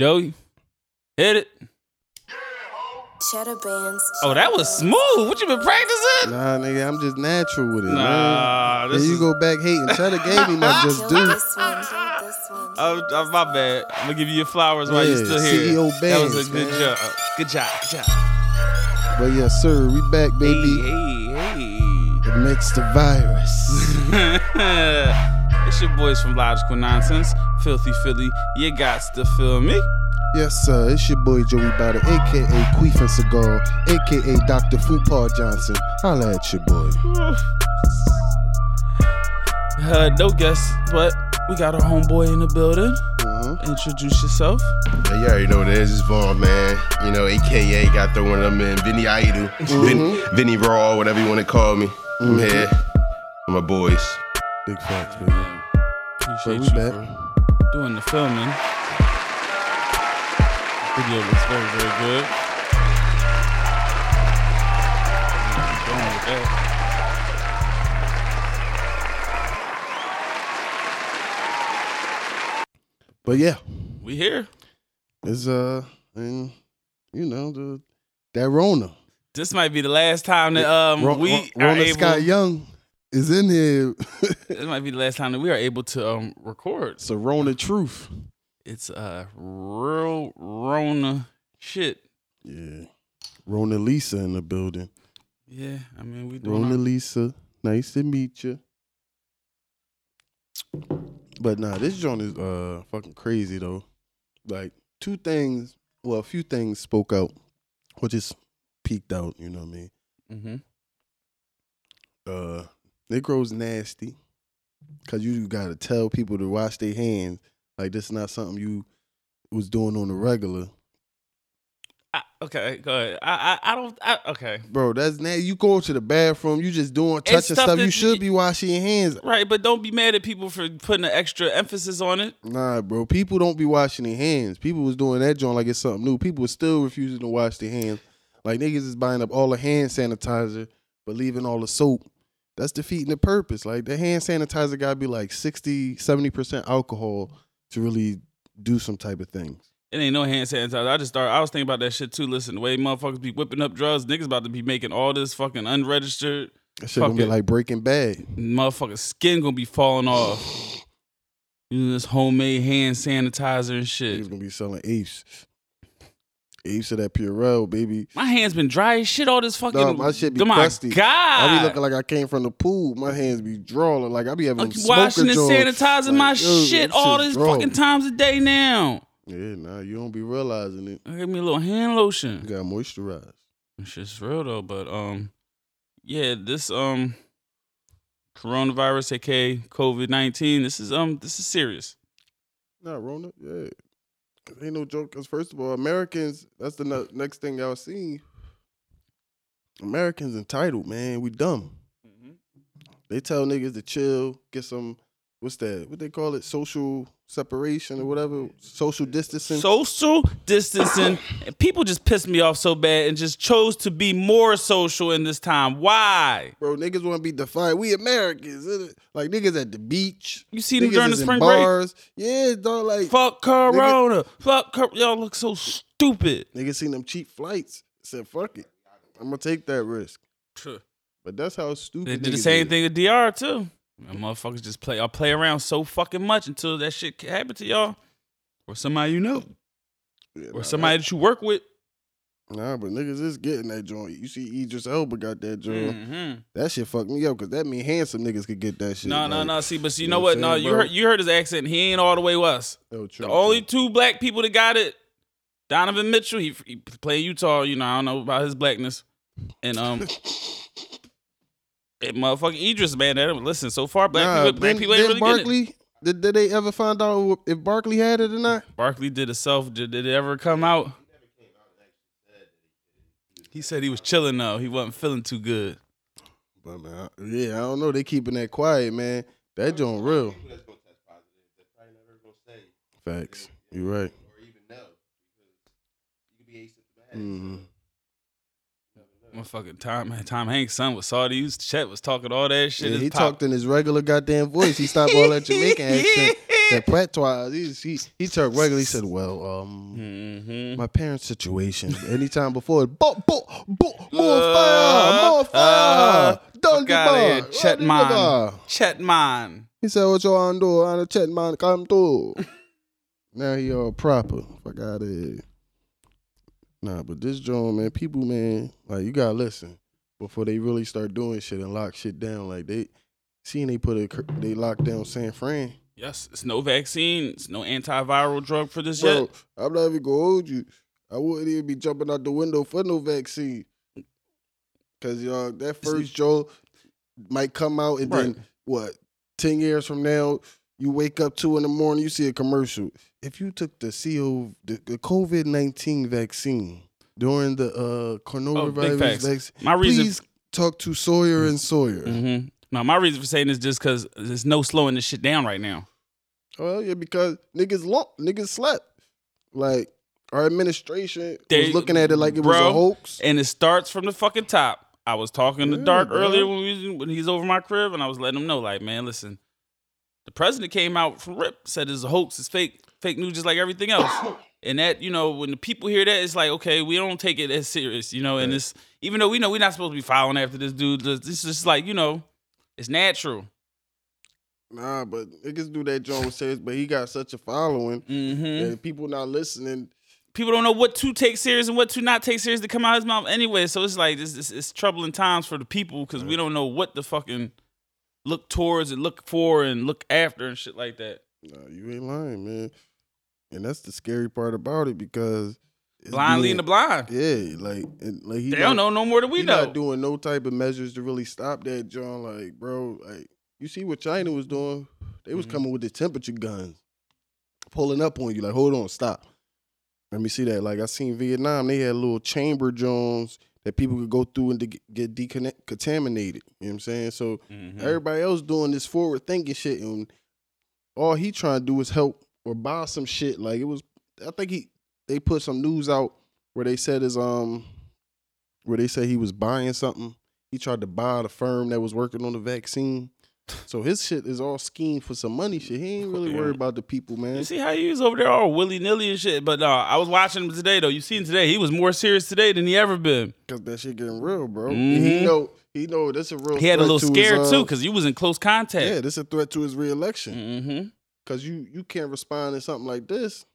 Joey, hit it. Cheddar bands. Oh, that was smooth. What you been practicing? Nah, nigga, I'm just natural with it, Nah, man. this you is- go back hating. Cheddar gave me my just Kill due. this one. Kill this one. Oh, oh, my bad. I'm gonna give you your flowers while you're still here. CEO that was a good man. job. Good job. Good job. But yeah, sir, we back, baby. Hey, hey, Amidst the virus. hey. it's your boys from Logical Nonsense, Filthy Philly. You got to feel me. Yes, sir. It's your boy Joey Bada, aka Queef and Cigar, aka Dr. Fupa Johnson. Holla at your boy. Uh, no guess, but we got our homeboy in the building. Uh-huh. Introduce yourself. Yeah, you already know what it is. It's Vaughn, man. You know, AKA got throw one of them in. Vinny Idol. Vin, Vinny Raw, whatever you want to call me. I'm here. I'm my boys. Big facts, baby. Appreciate you back. for doing the filming. Video looks very, very good. Going with that. But yeah, We here. it's uh, and you know the that Rona, This might be the last time that um Ro- we Ro- Rona able. Scott Young is in here. This might be the last time that we are able to um record. it's a Rona truth. It's uh real Rona shit. Yeah, Rona Lisa in the building. Yeah, I mean we doing. Rona our- Lisa, nice to meet you. But nah, this joint is uh fucking crazy though. Like two things, well, a few things spoke out, or just peeked out. You know what I mean? Mhm. Uh, Negroes nasty, cause you gotta tell people to wash their hands. Like this is not something you was doing on the regular, I, okay, go ahead. I I, I don't. I, okay. bro. That's now You go to the bathroom, you just doing touching stuff stuff. You should be washing your hands. Right, but don't be mad at people for putting an extra emphasis on it. Nah, bro. People don't be washing their hands. People was doing that joint like it's something new. People was still refusing to wash their hands. Like niggas is buying up all the hand sanitizer, but leaving all the soap. That's defeating the purpose. Like the hand sanitizer gotta be like 60, 70% alcohol to really do some type of things. It ain't no hand sanitizer. I just started. I was thinking about that shit too. Listen, the way motherfuckers be whipping up drugs, niggas about to be making all this fucking unregistered. That shit gonna be like breaking bad. Motherfucking skin gonna be falling off. Using this homemade hand sanitizer and shit. He's gonna be selling apes. Apes of that Purell, baby. My hands been dry as shit all this fucking. Dog, my shit be my crusty. God. I be looking like I came from the pool. My hands be drawing. Like I be having Like washing and sanitizing Like, my shit all these fucking times a day now. Yeah, nah, you don't be realizing it. Give me a little hand lotion. You got moisturized. moisturize. Shit's real though, but um, yeah, this um, coronavirus, aka COVID nineteen, this is um, this is serious. Nah, Rona, yeah. Ain't no joke. Cause first of all, Americans, that's the ne- next thing y'all see. Americans entitled, man. We dumb. Mm-hmm. They tell niggas to chill, get some, what's that? What they call it? Social separation or whatever. Social distancing. Social distancing. and People just pissed me off so bad and just chose to be more social in this time. Why? Bro, niggas want to be defined. We Americans. Like niggas at the beach. You see them during the spring break. bars. Yeah, dog. Like Fuck Corona. Fuck cor- y'all look so stupid. niggas seen them cheap flights. Said fuck it. I'm gonna take that risk. But that's how stupid. They did the same thing with DR too. And motherfuckers just play. Y'all play around so fucking much until that shit happen to y'all, or somebody you know, Yeah, or nah, somebody that you work with. Nah, but niggas is getting that joint. You see, Idris Elba got that joint. Mm-hmm. That shit fucked me up because that mean handsome niggas could get that shit. No, no, no. See, but see, you you know what? No, you heard you heard his accent. He ain't all the way us. Oh, true, The only two black people that got it, Donovan Mitchell. He, he played Utah. You know, I don't know about his blackness, and um, and motherfucking Idris, man. That listen, so far black Nah, people, black then- people ain't then really getting it. Did, did they ever find out if Barkley had it or not? Barkley did a self. Did, did it ever come out? He said he was chilling though. He wasn't feeling too good. But man, I- yeah, I don't know. They keeping that quiet, man. That joint real. Facts. You're right. hmm Motherfucking Tom Tom Hanks' son was Saudi. Chet was talking all that shit. Yeah, he pop- talked in his regular goddamn voice. He stopped all that Jamaican accent. that patois. He, he he turned regular. He said, "Well, um, Mm-hmm. my parents' situation. Anytime before, bo, bo, bo, more fire, more fire. Done Fuck out here, Chetman. Chetman. Chetman. He said, "What you want to do? I'm a Chetman. Come through." now he all proper. Fuck out of here. Nah, but this joint, man, people, man, like you gotta listen before they really start doing shit and lock shit down. Like they, seeing they put a, they locked down San Fran. Yes, it's no vaccine. It's no antiviral drug for this Bro, yet. I'm not even gonna hold you. I wouldn't even be jumping out the window for no vaccine. Cause y'all that first Joe might come out and Right. then what? Ten years from now, you wake up two in the morning, you see a commercial. If you took the CO the, the COVID nineteen vaccine during the uh coronavirus Oh, vaccine, My reason. please talk to Sawyer and Sawyer. hmm No, my reason for saying this is just because there's no slowing this shit down right now. Well, yeah, because niggas lump, niggas slept. Like our administration They- was looking at it like it was a hoax. And it starts from the fucking top. I was talking to Yeah, Dark bro. earlier when we when he's over my crib, and I was letting him know, like, man, listen, the president came out from Rip said it's a hoax, it's fake, fake news, just like everything else. and that, you know, when the people hear that, it's like, okay, we don't take it as serious, you know. And it's even though we know we're not supposed to be following after this dude, this is just like, you know, it's natural. Nah, but niggas do that Jones says, but he got such a following hmm and people not listening. People don't know what to take serious and what to not take serious to come out of his mouth anyway. So it's like it's, it's, it's troubling times for the people because we don't know what the fucking look towards and look for and look after and shit like that. Nah, you ain't lying, man. And that's the scary part about it because Blind leading the blind. Yeah, like and like he They don't know no more than we know. not doing no type of measures to really stop that, John. Like, bro, like you see what China was doing? They was Mhm. coming with the temperature guns, pulling up on you. Like, hold on, stop. Let me see that. Like I seen Vietnam, they had little chamber Jones that people could go through and to get, get deconnect, contaminated. You know what I'm saying? So Mhm. everybody else doing this forward thinking shit, and all he trying to do is help or buy some shit. Like it was, I think he they put some news out where they said is um where they said he was buying something. He tried to buy the firm that was working on the vaccine. So his shit is all schemed for some money shit. He ain't really worried about the people, man. You see how he was over there all willy nilly and shit. But uh, I was watching him today though. You seen today? He was more serious today than he ever been. Cause that shit getting real, bro. And He know he know that's a real. He had a little to his, scared uh, too because he was in close contact. Yeah, this a threat to his reelection. Mm-hmm. Cause you you can't respond to something like this.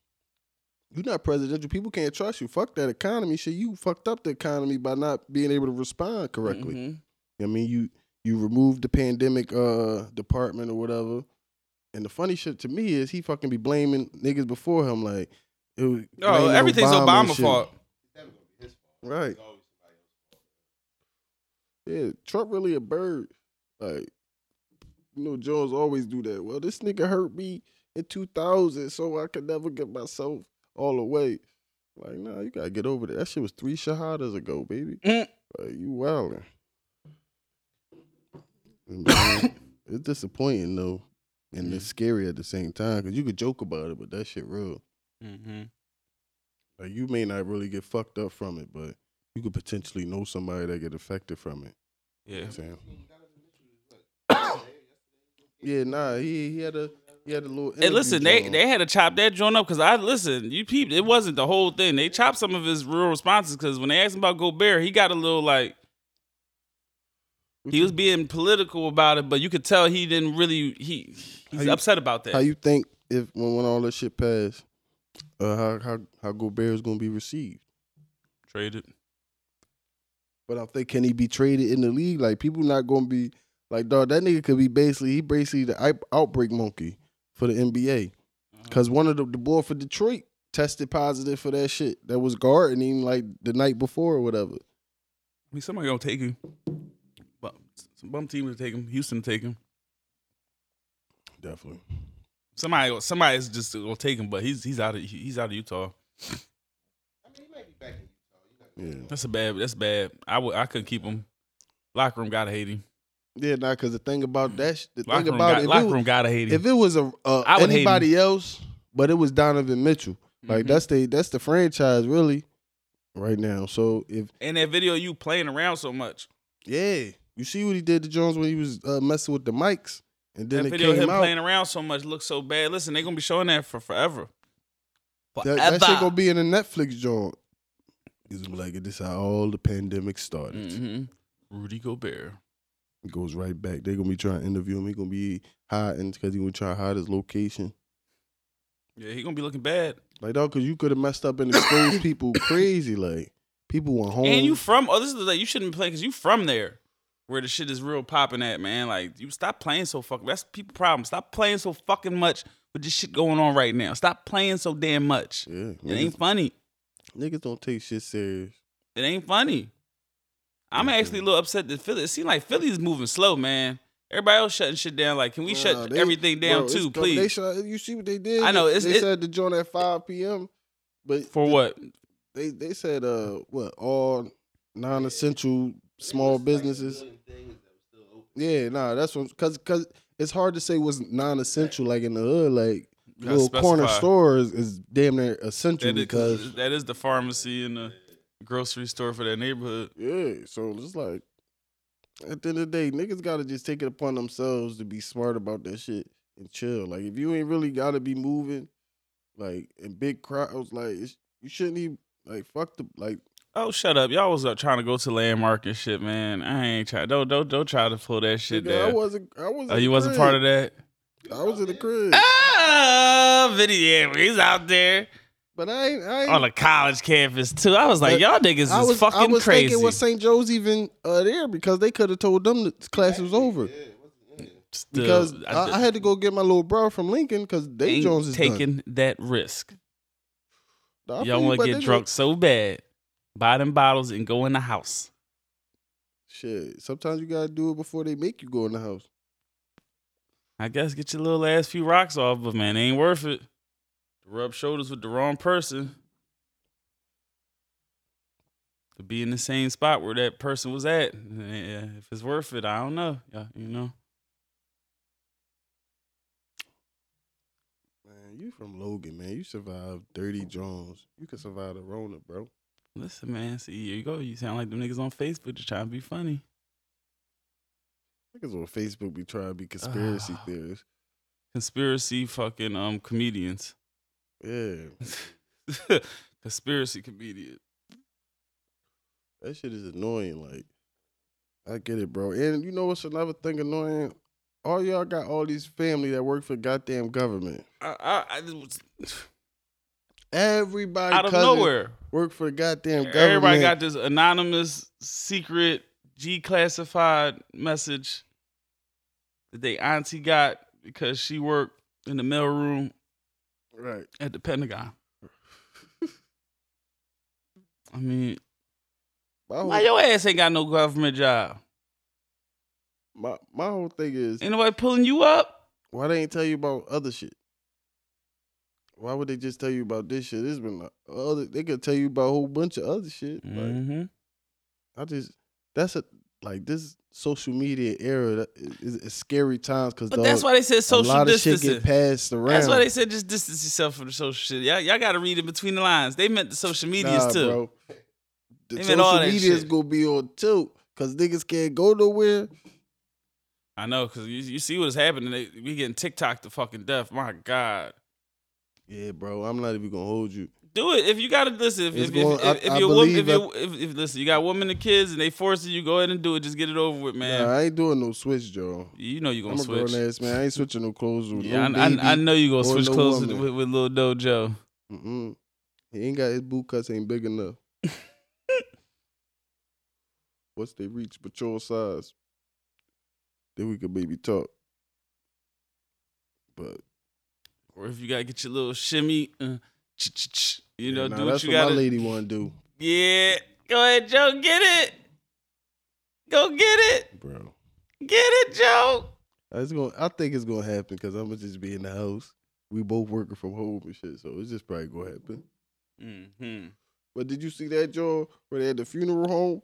You're not presidential. People can't trust you. Fuck that economy shit. You fucked up the economy by not being able to respond correctly. Mm-hmm. I mean, you you removed the pandemic uh department or whatever. And the funny shit to me is he fucking be blaming niggas before him like it was Oh, everything's Obama Obama fault. Right. Yeah, Trump really a bird. Like, you know, Jones always do that. Well, this nigga hurt me in 2000, so I could never get myself all the way. Like, nah, you gotta get over that. That shit was three shahadas ago, baby. Mm. Like, you wildin'. It's disappointing though, and it's scary at the same time because you could joke about it, but that shit real. Mm-hmm. Like you may not really get fucked up from it, but you could potentially know somebody that get affected from it. You know Yeah. what I'm saying? yeah, nah, he he had a he had a little. Hey, listen, they interview they had to chop that joint up because I listen. You peeped, it wasn't the whole thing. They chopped some of his real responses because when they asked him about Gobert, he got a little like he was being political about it, but you could tell he didn't really he he's you- upset about that. How you think if when, when all this shit passed, uh, how how how Gobert is gonna be received? traded? But I think can he be traded in the league? Like people not gonna be like, dog. That nigga could be basically he basically the outbreak monkey for the NBA. Cause one of the the boy for Detroit tested positive for that shit. That was guarding him like the night before or whatever. I mean, somebody gonna take him. But some bum team will take him. Houston will take him. Definitely. Somebody somebody's just gonna take him, but he's he's out of he's out of Utah. I mean, he might be back in Utah, you know. Yeah. That's a bad. That's bad. I would I couldn't keep him. Locker room gotta hate him. Yeah, nah, cause the thing about that, sh- the Locker thing about got, it, if, locker it room gotta hate was, him. if it was a uh, I would hate anybody else, but it was Donovan Mitchell, like Mhm. that's the that's the franchise really right now. So if In that video, you playing around so much. yeah, you see what he did to Jones when he was uh, messing with the mics, and then that it video of came him out. playing around so much looks so bad. Listen, they're gonna be showing that for forever. That, that shit gonna be in a Netflix joint. He's gonna be like, this how all the pandemic started. hmm Rudy Gobert. It goes right back. They're gonna be trying to interview him. He gonna be hiding because he gonna try to hide his location. Yeah, he gonna be looking bad. Like dog, cause you could have messed up and exposed people crazy. Like people went home. And you from? Oh, this is like you shouldn't be playing because you from there, where the shit is real popping at, man. Like you stop playing so fucking. That's people problem. Stop playing so fucking much with this shit going on right now. Stop playing so damn much. yeah, It ain't funny. niggas don't take shit serious. It ain't funny. I'm Yeah, actually a little upset that Philly. It seems like Philly's moving slow, man. Everybody else shutting shit down. Like, can we Nah, shut they- everything down bro, too, They please? shut, you see what they did? I know, it's- they it- said to join at five p.m. But For the- what? They they said uh what all non-essential small businesses. Yeah, nah, that's what because because it's hard to say what's non-essential like in the hood like You gotta little corner specify. store is, is damn near essential That is, because that is the pharmacy and the grocery store for that neighborhood. yeah, so it's like at the end of the day, niggas gotta just take it upon themselves to be smart about that shit and chill. Like if you ain't really gotta be moving, like in big crowds, like it's, you shouldn't even like fuck the like Oh, shut up! Y'all was up trying to go to landmark and shit, man. I ain't try. Don't don't don't try to pull that shit nigga, I down. wasn't I wasn't Oh, you wasn't part of that. I was in the crib. Ah, video. He's out there But I ain't I ain't on a college campus too. I was like, y'all niggas is I was fucking I was crazy. thinking was St. Joe's even uh, there because they could have told them the class was over. Still, Because I, I had to go get my little bro from Lincoln because Dave ain't Jones is taking that risk. done. I feel Y'all you, want but to get drunk go- so bad, buy them bottles and go in the house. Shit, sometimes you gotta do it before they make you go in the house. I guess get your little last few rocks off, but man, it ain't worth it. Rub shoulders with the wrong person. To be in the same spot where that person was at. Yeah, if it's worth it, I don't know. Yeah, you know. Man, you from Logan, man. You survived Dirty Jones. You can survive the Rona, bro. Listen, man. See, here you go. You sound like them niggas on Facebook just trying to be funny. Niggas on Facebook be trying to be conspiracy Ah. theorists. Conspiracy fucking um comedians. Yeah, Conspiracy comedian. that shit is annoying. Like, I get it, bro. And you know what's another thing annoying? All y'all got all these family that work for goddamn government. I, I, I just was Everybody out of nowhere. work for goddamn government. Everybody got this anonymous, secret, G classified message that they auntie got because she worked in the mailroom right. at the Pentagon. I mean, My whole, why your ass ain't got no government job? my, my whole thing is Ain't nobody pulling you up? why they ain't tell you about other shit? Why would they just tell you about this shit? This been like other. They could tell you about a whole bunch of other shit. Mm-hmm. I just that's a like this social media era is, is scary times because But that's why they said a social lot of shit distancing. get passed around. That's why they said just distance yourself from the social shit. Y'all, y'all got to read in between the lines. They meant the social medias Nah, too. Bro. The They social that media is shit. gonna be on tilt because niggas can't go nowhere. I know, cause you, you see what's happening. They, we getting TikTok to fucking death. My God, Yeah, bro. I'm not even gonna hold you. do it if you got to listen. If, if, going- if, I- if I you're woman, if, believe you if, if listen, you got women and kids, and they forcing you, go ahead and do it. Just get it over with, man. Nah, I ain't doing no switch, Joe. you know you I'm gonna a grown switch. ass man. I ain't switching no clothes with Yeah, no I. I, I know you gonna switch no clothes with, woman. with, with little Dojo. Mm-mm. He ain't got his boot cuts ain't big enough. What's they reach patrol size? Then we could maybe talk. But Or if you gotta get your little shimmy, uh, you know, yeah, nah, do what that's you what gotta. my lady want to do, Yeah, go ahead, Joe. Get it. Go get it. bro. Get it, Joe. It's going. I think it's gonna happen because I'm gonna just be in the house. We both working from home and shit, so it's just probably gonna happen. Mm-hmm. But did you see that Joe where they had the funeral home?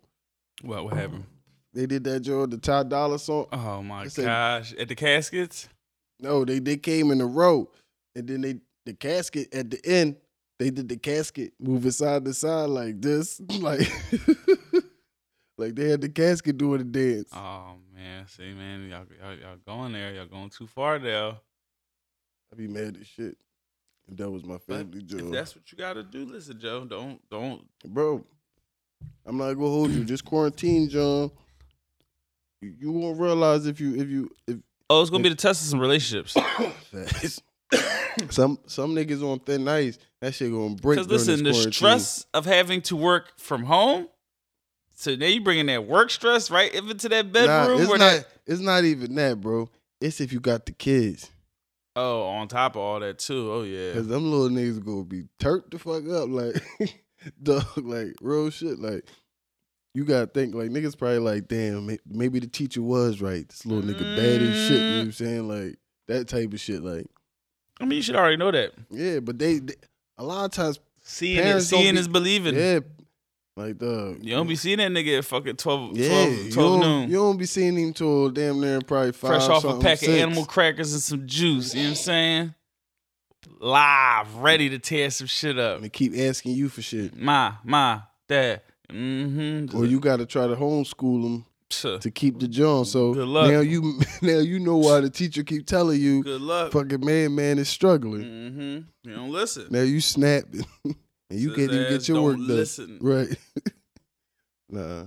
What? What happened? They did that Joe the Ty Dollar song. Oh my said- gosh! At the caskets. No, they they came in a row, and then they the casket at the end. They did the casket moving side to side like this, like like they had the casket doing the dance. Oh man, see man, y'all, y'all y'all going there. Y'all going too far there. I'd be mad as shit if that was my But family if that's what you gotta do, listen, Joe. Don't don't. Bro, I'm not gonna hold you. Just quarantine, John. You, you won't realize if you if you if Oh, it's gonna be the test of some relationships. some some niggas on thin ice. That shit gonna break. Because listen, the stress of having to work from home. So now you bringing that work stress right into that Nah, bedroom. it's where not. that, It's not even that, bro. It's if you got the kids. oh, on top of all that too. Oh yeah. Cause them little niggas gonna be turked the fuck up, like dog, like real shit. Like you gotta think, like niggas probably like, damn, maybe the teacher was right. This little nigga bad as shit. You know what I'm mm-hmm. saying? Like that type of shit. Like I mean, you should already know that. yeah, but they, they a lot of times, Seeing it, seeing be- is believing. yeah, like the You don't be seeing that nigga at fucking 12, yeah, 12, you 12 don't, noon. you don't be seeing him till damn near probably five. fresh off a pack six. of animal crackers and some juice. You know what I'm saying? Live, ready to tear some shit up. and they keep asking you for shit, Ma, ma, dad. Mm-hmm. or you gotta try to homeschool them to keep the joint. So Good luck. now you now you know why the teacher keep telling you Good luck. fucking man man is struggling. Mm-hmm. You don't listen. Now you snap and you can't even get your work done. listen. Right. nah.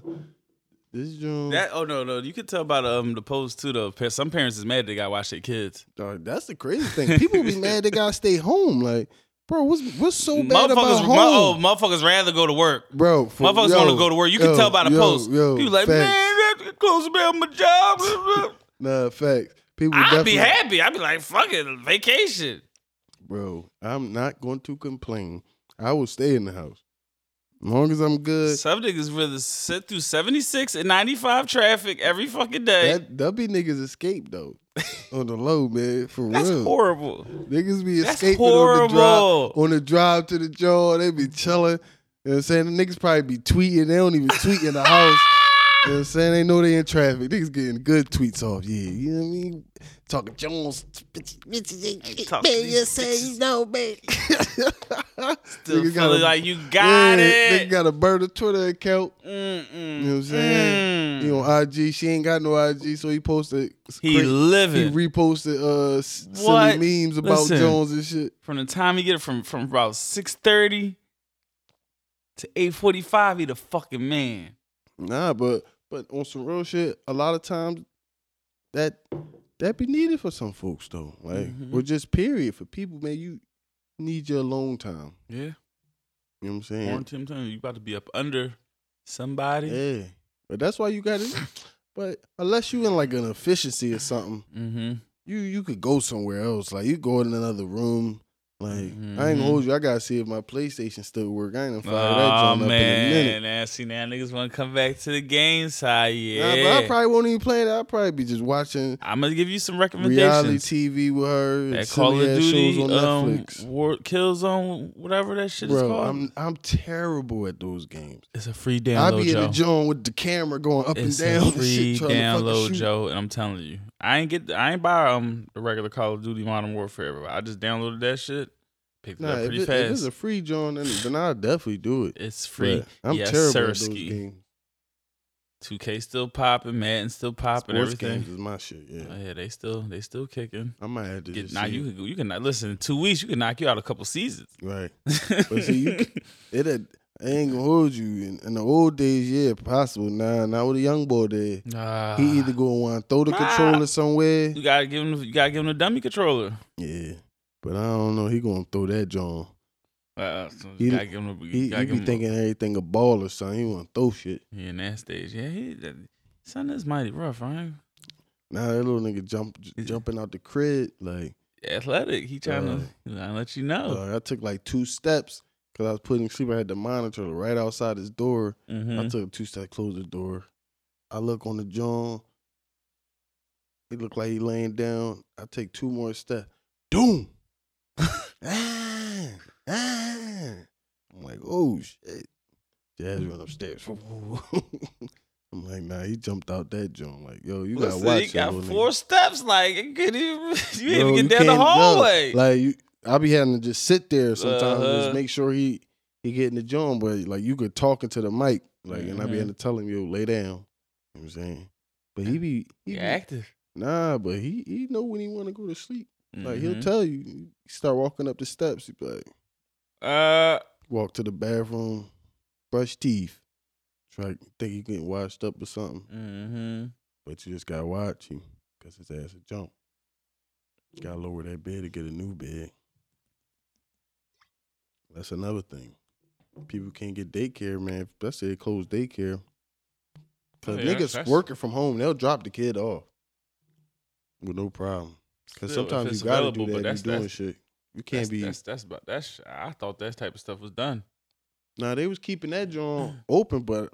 This joint That oh no no you can tell by the um the post too though. Some parents is mad they got to watch their kids. dog, that's the crazy thing. People be mad they gotta stay home. Like, bro, what's what's so bad about motherfuckers, home? mo- oh, motherfuckers rather go to work. bro, for, Motherfuckers want to go to work. You can yo, tell by the yo, post. Yo, People like, facts. man, I have to close down my job. Nah, facts. People I'd be happy. I'd be like, fuck it, vacation. Bro, I'm not going to complain. I will stay in the house. As long as I'm good. Some niggas rather sit through 76 and 95 traffic every fucking day. That be niggas escape though. on the low, man. For That's real. That's horrible. Niggas be That's escaping on the drive on the drive to the jaw. They be chilling. You know what I'm saying? The niggas probably be tweeting. They don't even tweet in the house. You know what I'm saying? They know they in traffic. Niggas getting good tweets off. Yeah, you know what I mean? Talking Jones. Man, you say you know, man. Still Nigga got a- like you got yeah, it. Nigga got a Berta Twitter account. Mm-mm. You know what I'm saying? Mm. He on IG. She ain't got no IG, so he posted. He cra- living. He reposted uh What? silly memes about Listen. Jones and shit. from the time he get it from from about 6.30 to 8.45, he the fucking man. Nah, but but on some real shit, a lot of times that that be needed for some folks though. Like Mhm. or just period for people, man. You need your alone time. Yeah. You know what I'm saying? Quarantine time, you about to be up under somebody. Yeah, but that's why you got it. But unless you in like an efficiency or something, Mm-hmm. you you could go somewhere else. Like you go in another room. Like I ain't gonna hold you. I gotta see if my PlayStation still work. I ain't gonna fire that Oh joint up in a man, minute. now see now niggas want to come back to the game side. Nah, Yeah, but I probably won't even play that. I'll probably be just watching I'm gonna give you some recommendations. reality. TV with her. That Call of Duty, shows on um, Netflix. War, Killzone, whatever that shit is called. I'm I'm terrible at those games. it's a free download. I be in the joint with the camera going up It's and down free shit, download. Joe, and I'm telling you, I ain't get, I ain't buy um the regular Call of Duty Modern Warfare. But I just downloaded that shit, picked it Nah, up if, pretty it, if it's a free joint, then, then I'll definitely do it. it's free. But I'm yes, terrible at those games. 2K still popping, Madden still popping, Sports everything. games is my shit. Yeah, Oh, yeah, they still, they still kicking. I might have to Get, just now you can, you can listen. In two weeks, you can knock you out a couple seasons. right. But see, you can- it had, I ain't gonna hold you. In, in the old days, yeah, possible. Nah, not with a young boy there. Ah. He either go want to throw the Nah. controller somewhere. You gotta give him. You gotta give him a dummy controller. Yeah, but I don't know. He gonna throw that John. Uh, so He- gotta give him. You He, he be thinking everything a ball or something. He want to throw shit. Yeah, in that stage. Yeah, he. That, son is mighty rough, right? Now that little nigga jump Is- jumping out the crib like. Athletic. He trying Uh, to. He trying to let you know. Uh, I took like two steps because I was putting sleep. I had the monitor right outside his door. Mhm. I took two steps, closed the door. I look on the John. He looked like he laying down. I take two more steps. Doom. Ah, ah. I'm like, oh shit. Jazz run upstairs. I'm like, nah, he jumped out that joint. Like, yo, you gotta Listen, watch he got four nigga. steps. Like you couldn't even. You Bro, even get down the hallway. Like you, I be having to just sit there sometimes Uh-huh. just make sure he he getting the joint. But like you could talk into the mic Like, and I be Mhm. having to tell him, yo, lay down. You know what I'm saying? But he be, he He be active. nah, but he he know when he want to go to sleep. Like he'll Mhm. tell you, you start walking up the steps. He be like, Uh, walk to the bathroom, brush teeth. Try think he getting washed up or something, mm-hmm. but you just gotta watch him because his ass a jump. You gotta lower that bed to get a new bed. That's another thing. People can't get daycare, man. Let's say they close daycare. Cause Oh, yeah, niggas working from home, they'll drop the kid off with no problem. Cause sometimes you gotta do but that. that's- You doing that's- shit. You can't that's, be. That's that's about that's. I thought that type of stuff was done. Nah, they was keeping that joint open, but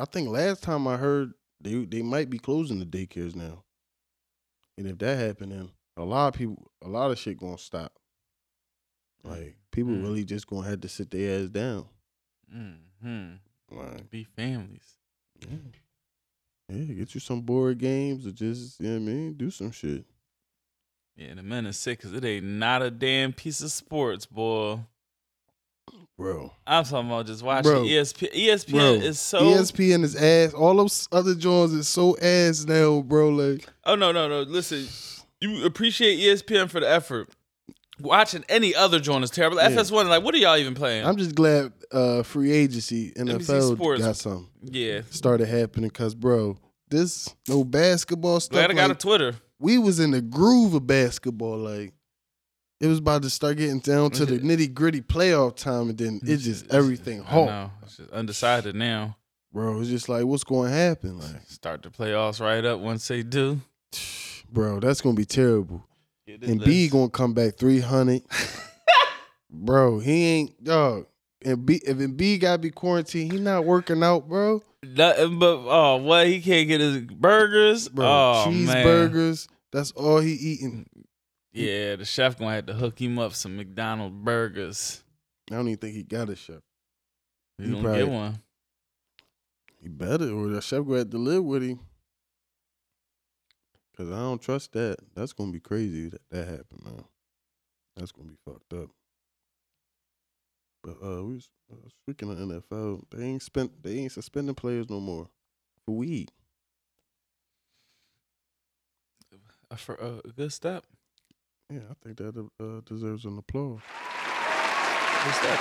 I think last time I heard they they might be closing the daycares now. And if that happened, then a lot of people, a lot of shit gonna stop. Like people Mm. really just gonna have to sit their ass down. Mm-hmm. Like, Be families. yeah. yeah, get you some board games or just, you know what I mean, do some shit. Yeah, the men is sick because it ain't not a damn piece of sports, boy. Bro. I'm talking about just watching Bro. ESPN. ESPN Bro, is so. ESPN is ass. All those other joints is so ass now, bro. Like, Oh no, no, no. Listen, you appreciate ESPN for the effort. Watching any other joint is terrible. Yeah. FS1, like, what are y'all even playing? I'm just glad uh free agency NFL Sports. got some. yeah, started happening because bro this no basketball stuff glad I got a Twitter. We was in the groove of basketball like it was about to start getting down to the nitty gritty playoff time and then it just everything I halt. It's just undecided now. bro it's just like what's going to happen like? Start the playoffs right up once they do. bro that's gonna be terrible. Get this Embiid gonna come back 300 bro he ain't dog Embiid if B gotta be quarantined he not working out bro Nothing but oh, what he can't get his burgers, bro Oh man, cheeseburgers that's all he eating yeah. The chef gonna have to hook him up some McDonald's burgers. I don't even think he got a chef He's He gonna probably- get one. He better, or the chef gonna have to live with him. Cause I don't trust that. That's gonna be crazy that that happened, man. That's gonna be fucked up. But uh, we was, uh, speaking of NFL, they ain't spent, they ain't suspending players no more for weed. A, for, uh, a good step. Yeah, I think that uh, deserves an applause. Good step.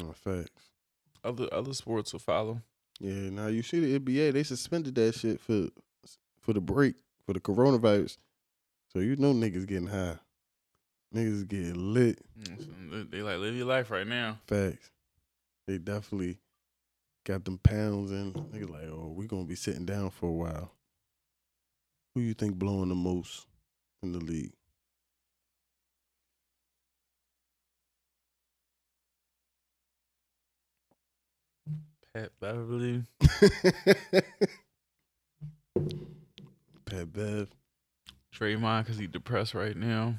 Uh, facts. Other other sports will follow. Yeah, now you see the NBA, they suspended that shit for for the break for the coronavirus. So you know niggas getting high. Niggas getting lit. They, like live your life right now. Facts. They definitely got them pounds and niggas like, oh, we gonna be sitting down for a while. Who you think blowing the most in the league? Pat Beverley. Pat Bev. Draymond because he depressed right now.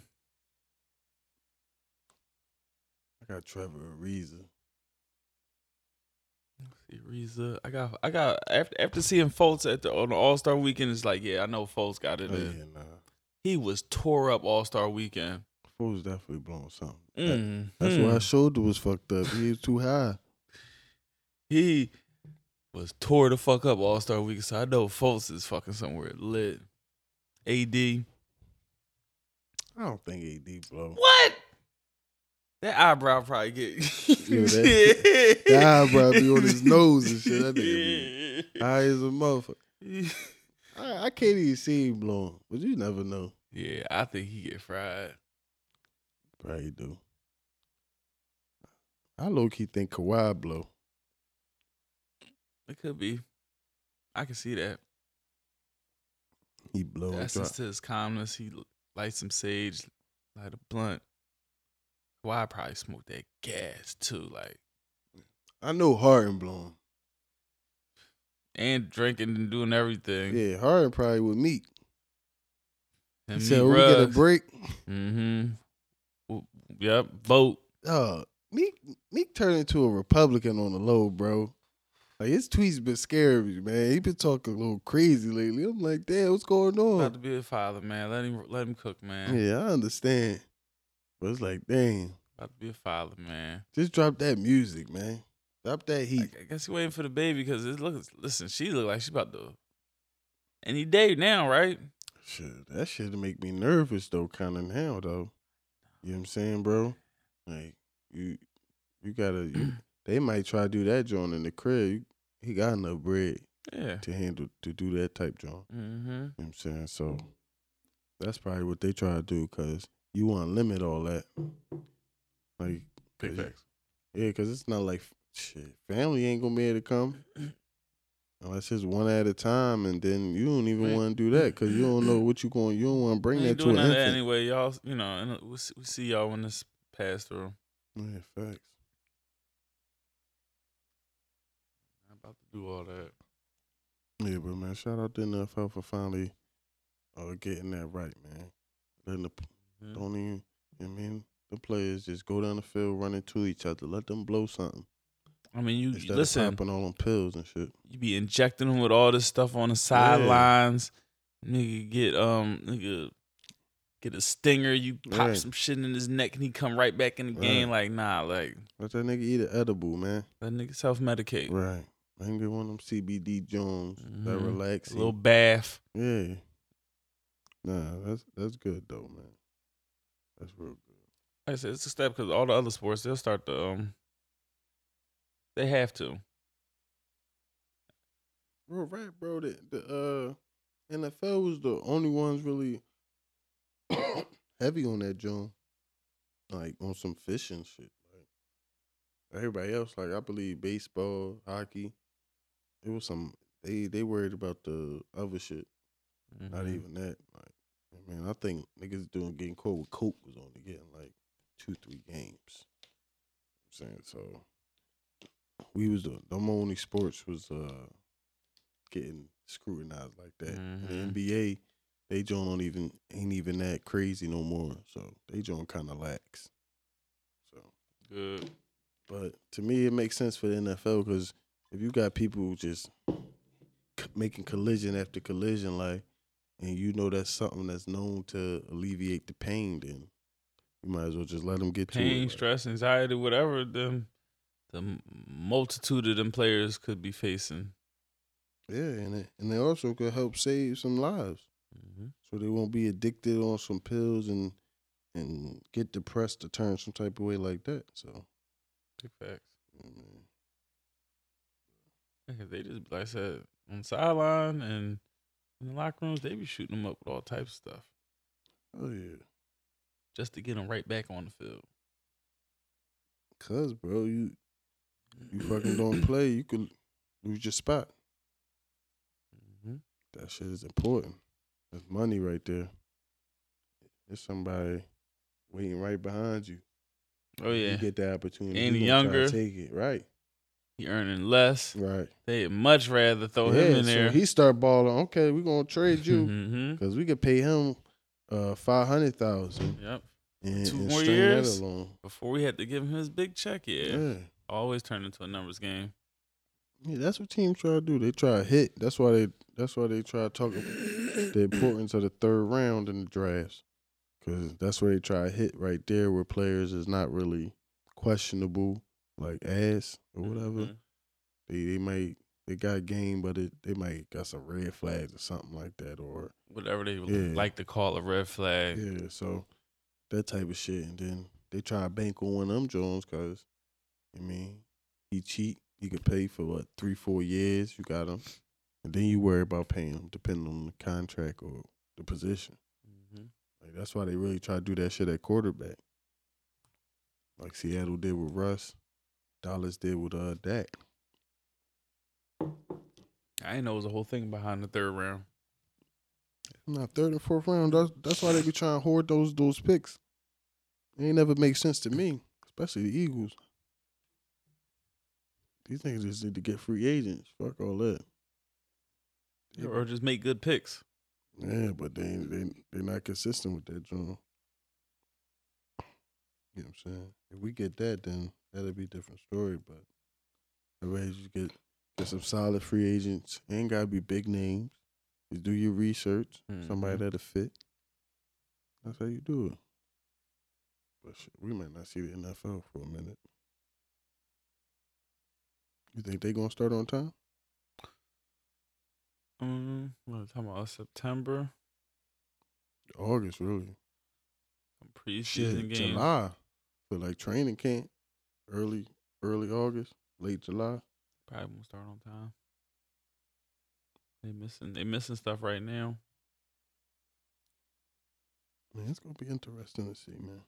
I got Trevor Ariza. See Reza. I got I got after after seeing Fultz at the on the All Star weekend, it's like, yeah, I know Fultz got it Oh, in. yeah, nah. He was tore up All Star weekend. Fultz definitely blowing something. That- Mm, that's mm. why his shoulder was fucked up. He was too high. He was tore the fuck up All Star weekend. So I know Fultz is fucking somewhere lit. AD. I don't think AD blow. What? That eyebrow probably get Yo, that- The eyebrow be on his nose and shit. That nigga be high as a motherfucker. I, I can't even see him blowing, but you never know. Yeah, I think he get fried. Probably do. I low key think Kawhi blow. It could be. I can see that. He blow. That's just to his calmness. He light some sage, light a blunt. Why I probably smoke that gas too, like I know Harden blowing. and drinking and doing everything. Yeah, Harden probably with Meek. He And said we get a break. Mm-hmm. Yep. Vote. Uh, Meek Meek turned into a Republican on the low, bro. Like his tweets been me, man. He been talking a little crazy lately. I'm like, damn, what's going on? About to be a father, man. Let him let him cook, man. Yeah, I understand. But it's like, dang, About to be a father, man. Just drop that music, man. Drop that heat. I guess he waiting for the baby because it looks. Listen, she look like she about to any day now, right? Shit, that shit make me nervous though, kind of now though. You know what I'm saying, bro? Like you, you gotta. You, they might try to do that joint in the crib. He got enough bread Yeah. to handle to do that type joint. Mm-hmm. You know what I'm saying? So that's probably what they try to do because you want to limit all that. Like, Big Yeah. facts. yeah, because it's not like shit. Family ain't gonna be able to come unless it's one at a time, and then you don't even want to do that because you don't know what you going. You don't want to bring We that to an that anyway, y'all. You know, and we'll see, we'll see y'all when this pass through. Yeah, facts. I'm about to do all that. Yeah, but man, shout out to NFL for finally uh, getting that right, man. Letting the Mhm. don't even. You know what I mean, the players just go down the field running to each other. Let them blow something I mean, you instead listen. of popping all them pills and shit. you be injecting them with all this stuff on the sidelines. Nigga get um nigga get a stinger, you pop Right. some shit in his neck and he come right back in the game like nah, like Let that nigga eat an edible, man. that nigga self medicate. Right. I can get one of them CBD Jones that Mhm. relax. A little bath. Yeah. Nah, that's that's good though, man. That's real good. Like I said, it's a step because all the other sports they'll start to um they have to. Bro, right, bro. The, the uh NFL was the only ones really heavy on that joint. Like on some fishing shit. Like everybody else, like I believe baseball, hockey. It was some they they worried about the other shit. Not Mhm. even that. Like I mean, I think niggas doing getting caught with coke was only getting like two, three games. I'm saying so. We was the them only sports was uh getting scrutinized like that. Mhm. And the NBA, they don't even ain't even that crazy no more. So they joint kind of lax. So, Good. but to me, it makes sense for the NFL because if you got people just c- making collision after collision, like, and you know that's something that's known to alleviate the pain, then you might as well just let them get to it. Pain, like- stress, anxiety, whatever them the multitude of them players could be facing. Yeah, and it, and they also could help save some lives, Mm-hmm. so they won't be addicted on some pills and and get depressed to turn some type of way like that. So, Big facts. Yeah, they just like I said on the sideline and in the locker rooms, they be shooting them up with all types of stuff oh yeah, just to get them right back on the field. cause bro, you you fucking don't play, you could lose your spot. hmm That shit is important. That's money right there. There's somebody waiting right behind you. Oh yeah, You get the opportunity. And you gonna try to younger. take it. Right. He earning less. Right. They'd much rather throw yeah, him in there. He start balling. Okay, we're gonna trade you because we could pay him uh five hundred thousand Yep. and, Two and more years? Before we had to give him his big check, yeah. Yeah. Always turned into a numbers game. Yeah, that's what teams try to do. They try to hit. That's why they. That's why they try to talk the importance of the third round in the drafts, because that's where they try to hit right there, where players is not really questionable, like ass or whatever. Mhm. They they might they got game, but it they might got some red flags or something like that, or Whatever they Yeah. like to call a red flag. yeah, so that type of shit, and then they try to bank on one of them Jones, cause I mean he cheat, he could pay for what three four years, you got him, and then you worry about paying him depending on the contract or the position. hmm Like that's why they really try to do that shit at quarterback, like Seattle did with Russ, Dallas did with uh Dak. I didn't know it was a whole thing behind the third round. Now third and fourth round, that's that's why they be trying to hoard those those picks. It ain't never make sense to me, especially the Eagles. These niggas just need to get free agents. Fuck all that. Yeah, Or just make good picks. Yeah, but they they they're not consistent with that, John. You know what I'm saying? If we get that, then that'll be a different story. But otherwise, you get get some solid free agents. Ain't gotta be big names. Just do your research. Somebody Mhm. that'll fit. That's how you do it. But shit, we might not see the NFL for a minute. You think they gonna start on time? Um, what are talking about? September August, really. preseason Shit, games. July. Feel like training camp. Early, early August, late July. Probably won't start on time. They missing they missing stuff right now. Man, it's gonna be interesting to see, man.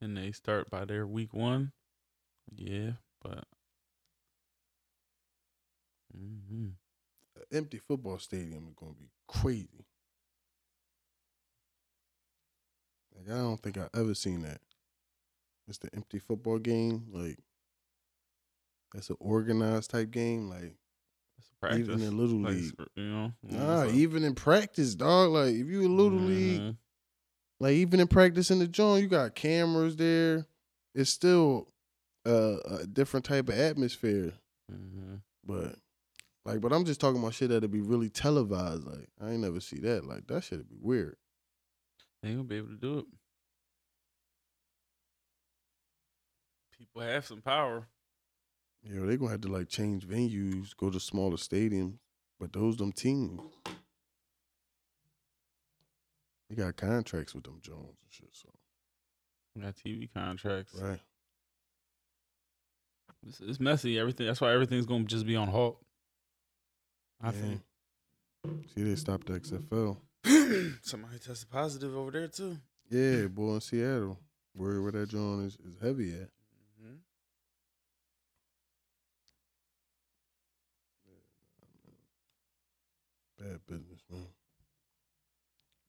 Can they start by their week one? Yeah, but hmm An empty football stadium is gonna be crazy. Like I don't think I ever seen that. It's the empty football game, like that's an organized type game. Like it's practice. even in little like, league, you know. nah, even in practice, dog. Like if you in little league, Mhm. like even in practice in the joint, you got cameras there. It's still uh, a different type of atmosphere. Mhm. But like, but I'm just talking about shit that'd be really televised. Like, I ain't never see that. Like, that shit'd be weird. They ain't gonna be able to do it. People have some power. You know, they gonna have to like change venues, go to smaller stadiums. But those them teams, they got contracts with them Jones and shit. So Got TV contracts. right, It's, it's messy. Everything. That's why everything's gonna just be on halt. I Yeah. think. see, they stopped the XFL. Somebody tested positive over there too. Yeah, boy, in Seattle, where where that joint is, is heavy at. Mm-hmm. Bad business, man.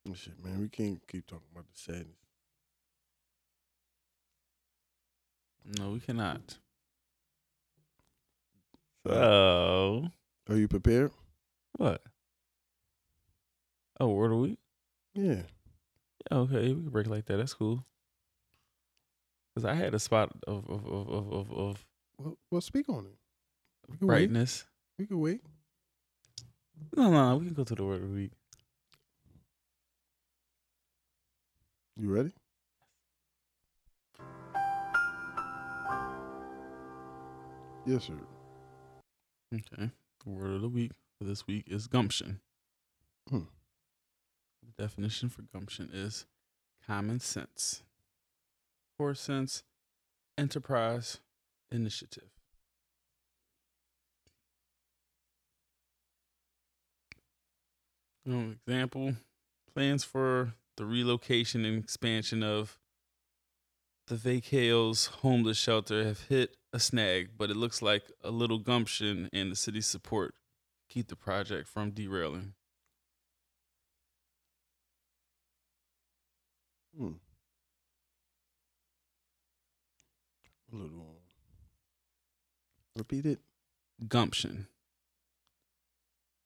And Shit, man, we can't keep talking about the sadness. No, we cannot. So Are you prepared? what? Oh, word of the week. Yeah. Okay, we can break like that. That's cool. Cause I had a spot of of of of, of, of Well, well, speak on it. We can wait. brightness. We can wait. No, no, we can go to the word of the week. You ready? Yes, sir. Okay. The word of the week for this week is gumption. Hmm. Definition for gumption is common sense, core sense, enterprise, initiative. Example plans for the relocation and expansion of the Vacales homeless shelter have hit a snag, but it looks like a little gumption and the city's support keep the project from derailing. Hmm. A little. Repeat it. Gumption,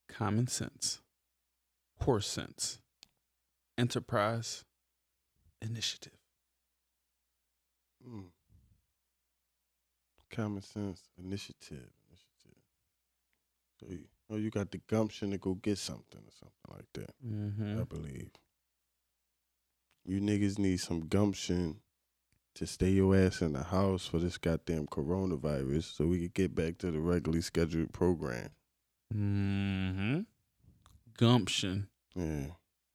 common sense, horse sense, enterprise, initiative. Hmm. Common sense, initiative, initiative. So you, oh, you got the gumption to go get something or something like that. Mm-hmm. I believe. You niggas need some gumption to stay your ass in the house for this goddamn coronavirus so we could get back to the regularly scheduled program. Mm-hmm. Gumption. Yeah.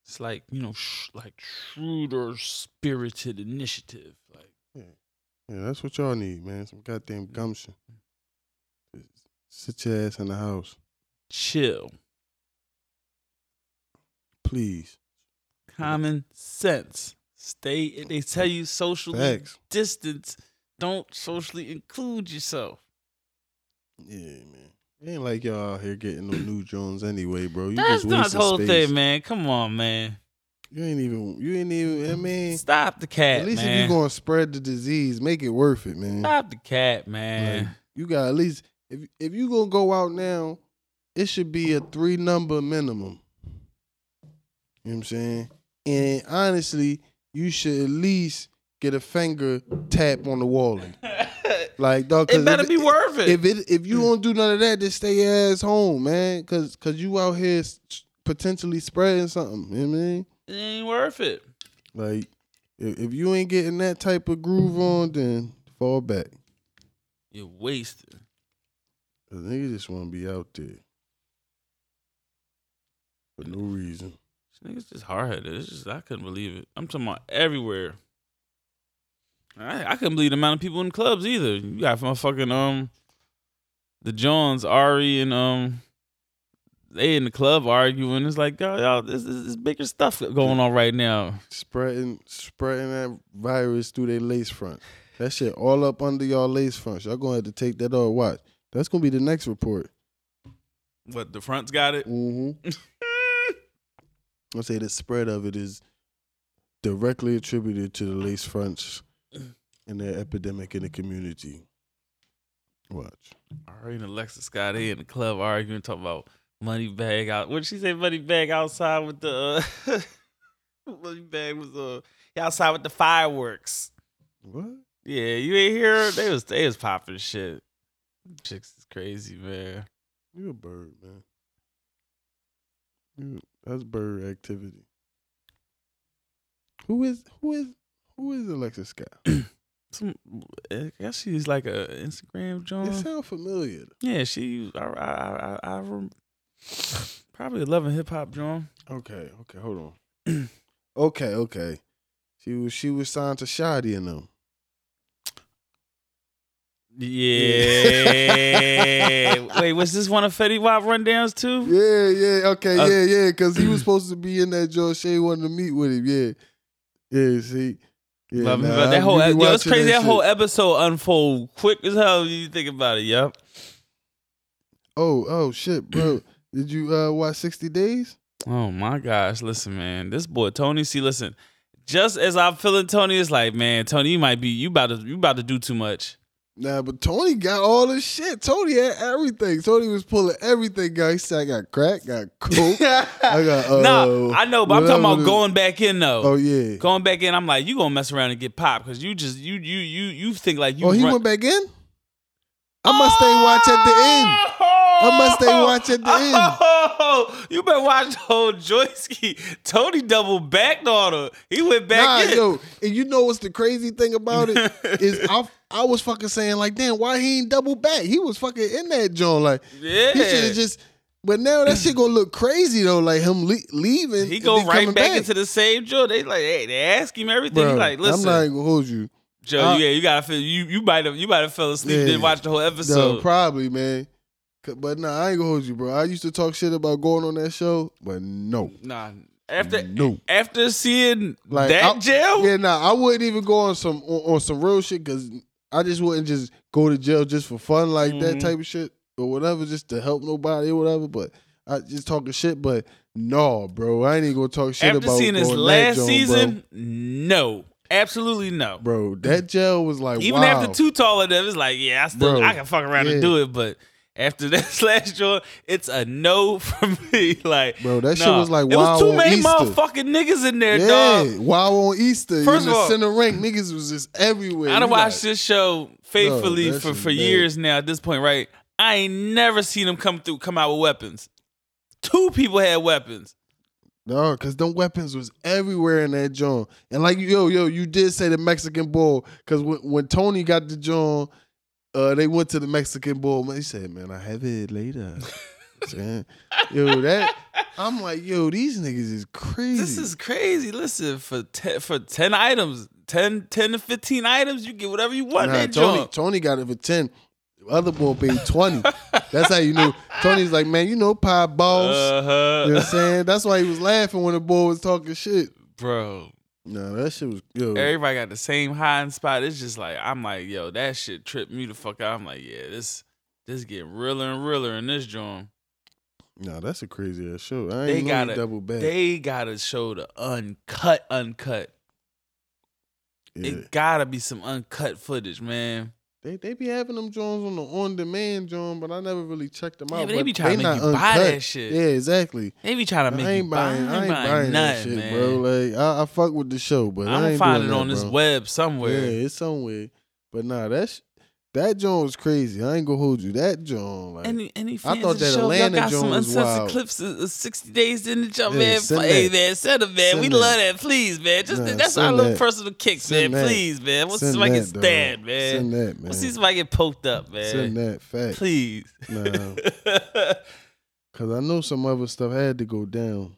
It's like you know, sh- like shrewder, spirited initiative. Like Yeah, that's what y'all need, man. Some goddamn gumption. Just sit your ass in the house. chill, Please. Common sense. Stay. They tell you socially Facts. distance. Don't socially include yourself. Yeah, man. It ain't like y'all out here getting no new Jones anyway, bro. You That's just not the whole space. thing, man. Come on, man. You ain't even. You ain't even. I mean, Stop the cat, at least man. if you gonna spread the disease, make it worth it, man. Stop the cat, Like, man. you got at least if if you gonna go out now, it should be a three number minimum. You know what I'm saying? And honestly, you should at least get a finger tap on the wallet. Like dog, it better if, be worth it. If it if you don't do none of that, just stay your ass home, man. Cause cause you out here potentially spreading something. You know what I mean? It ain't worth it. Like, if, if you ain't getting that type of groove on, then fall back. You're wasted. Cause niggas just want to be out there for no reason. This nigga's just hard headed. It's just I couldn't believe it. I'm talking about everywhere. I, I couldn't believe the amount of people in clubs either. You got motherfucking um the Johns, Ari and um they in the club arguing. It's like, y'all, y'all this is bigger stuff going on right now. Spreading, spreading that virus through their lace front. That shit all up under y'all lace fronts. Y'all gonna have to take that off. Watch. That's gonna be the next report. What the front's got it. Mm-hmm. I'll say the spread of it is directly attributed to the lace fronts and their epidemic in the community. Watch. Ari and Alexa Scott they in the club arguing, talking about money bag out. What did she say? Money bag outside with the uh, money bag was uh outside with the fireworks. What? Yeah, you ain't hear? They was they was popping shit. Chicks is crazy, man. You a bird, man. You, that's bird activity. Who is who is who is Alexis Scott? Some, I guess she's like a Instagram It joint. sounds familiar. Yeah, she. I, I, I, I, rem- probably loving hip hop joint. Okay, okay, hold on. okay, okay. She was she was signed to Shadi and them. Yeah. Wait, was this one of Fetty Wap rundowns too? Yeah, yeah, okay, Uh, yeah, yeah. Because he was supposed to be in that joint. Shay wanted to meet with him. Yeah, yeah. See, yeah. Love him. nah, that whole I yo, it's crazy. That, whole episode unfold quick as hell. You think about it, yep. Oh, oh shit, bro. Did you uh watch Sixty Days? Oh my gosh, listen, man. This boy Tony, see, listen. Just as I'm feeling Tony, it's like, man, Tony, you might be you about to you about to do too much. Nah, but Tony got all this shit. Tony had everything. Tony was pulling everything. Guy, he said, "I got crack, got coke, I got uh, nah, I know, but I'm talking about going back in though. Oh yeah. Going back in, I'm like, you gonna mess around and get popped because you just you you you you think like you. oh, he run- went back in. I must stay watch at the end. I must stay watch at the end. Oh, you better watch the whole Joyski. Tony double backed on her. He went back Nah, in. yo, and you know what's the crazy thing about it is I I was fucking saying like, damn, why he ain't double back? He was fucking in that joint like yeah. he should have just. But now that shit gonna look crazy though, like him le- leaving. he go right coming back, into the same joint. They like, hey, they ask him everything. He like, listen, I'm not even gonna hold you. Joe, I- yeah, you gotta feel you you might have you might have fell asleep Yeah. didn't watch the whole No, episode. probably, man. But nah, I ain't gonna hold you, bro. I used to talk shit about going on that show, but no. nah, after No. after seeing Like that I- jail, Yeah, nah, I wouldn't even go on some on, on some real shit because I just wouldn't just go to jail just for fun like that Mhm. type of shit or whatever, just to help nobody or whatever. But I just talking shit. But no, bro, I ain't even gonna talk shit after about seeing his going that last season, no, absolutely no. bro. bro. That jail was like Even wow. after two tall of them, it's like, yeah, I still Bro, I can fuck around yeah. and do it, but after that last joint, it's a no from me. Like, Bro, that shit was like it was too many Easter. motherfucking niggas in there, Yeah, dog. wow on Easter. First in of the all- center rank, niggas was just everywhere. I done watched like, this show faithfully that for, for bad. years now. At this point, right? I ain't never seen them come through, come out with weapons. Two people had weapons. No, because them weapons was everywhere in that joint. And like yo, yo, you did say the Mexican bull. Cause when, when Tony got the joint, uh, they went to the Mexican bull. Man, he said, Man, I have it later. Yo, that I'm like, yo, these niggas is crazy. This is crazy. Listen, for ten, for ten items, 10, 10 to fifteen items, you get whatever you want. Nah, that Tony, joint. Tony got it for 10. The other boy paid 20. That's how you knew. Tony's like, man, you know, pie balls. Uh-huh. you know what I'm saying? That's why he was laughing when the boy was talking shit. Bro, No, that shit was yo. everybody got the same hiding spot. It's just like I'm like, yo, that shit tripped me the fuck out. I'm like, yeah, this this getting realer and realer in this joint. No, that's a crazy ass show. I ain't They gotta he double back. They gotta show the uncut, uncut. yeah. It gotta be some uncut footage, man. They they be having them Jones on the on demand John, but I never really checked them Yeah, out. but they be trying to make you buy that shit. Yeah, exactly. They be trying to make I ain't you buy. I ain't buying, that nothing, shit, man. bro. Like I, I fuck with the show, but I'm I find it that, on this bro. web Yeah, somewhere. it's somewhere. But nah, that's That joint was crazy. I ain't gonna hold you. That joint, like, Any any I thought that show, Atlanta y'all got joint some was uncensored wild. clips of, of 60 days in the jump, Yeah, man. Hey, that. man, send them, man. Send we that. love that. Please, man. Just Nah, that's our send little personal kicks, Send man. that. Please, man. We'll see Send I can that, man. Send that, man. We'll see I get poked up, man. Send that fact. Please. Nah, cause I know some other stuff had to go down.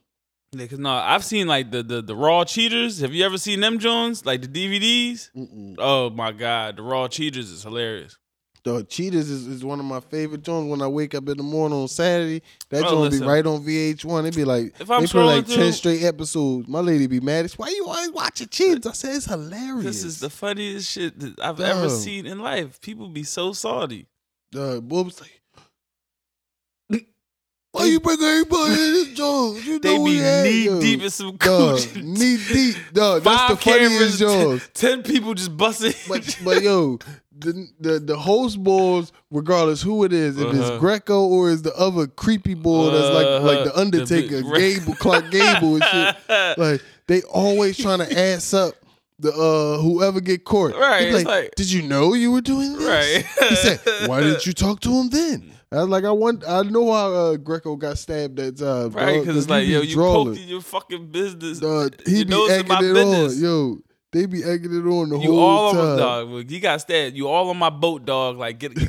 Yeah, cause no, I've seen like the, the the raw cheaters. Have you ever seen them Jones? Like the DVDs? Mm-mm. Oh my god, the raw cheaters is hilarious. The Cheaters is, is one of my favorite Jones. When I wake up in the morning on Saturday, that Bro, joint be right on VH1. It'd be like If I'm they put like scrolling ten straight episodes. My lady be mad. It's Why you always watching Cheaters? I said it's hilarious. This is the funniest shit that I've ever seen in life. People be so salty. boy was like, why you bring everybody in this joint? You know They we be had knee yo." deep in some coochie. knee deep, dog. That's the funniest cameras, ten, ten people just busting. But but yo, the the the host boys, regardless who it is, if Uh-huh. it's Greco or is the other creepy boy that's like like the Uh-huh. Undertaker, The big- Gable, Clark Gable and shit. Like they always trying to ass up the uh whoever get caught. Right, They be it's like, like- did you know you were doing this? Right. He said, why didn't you talk to him then? I was like, I want, I know how uh, Greco got stabbed that time. right, dog, because it's like, yo, you drawing. poking your fucking business. Dog, he you be it's egging my it business. on. Yo, they be egging it on the. You whole all time. on my dog. You got stabbed. You all on my boat, dog. Like get, get,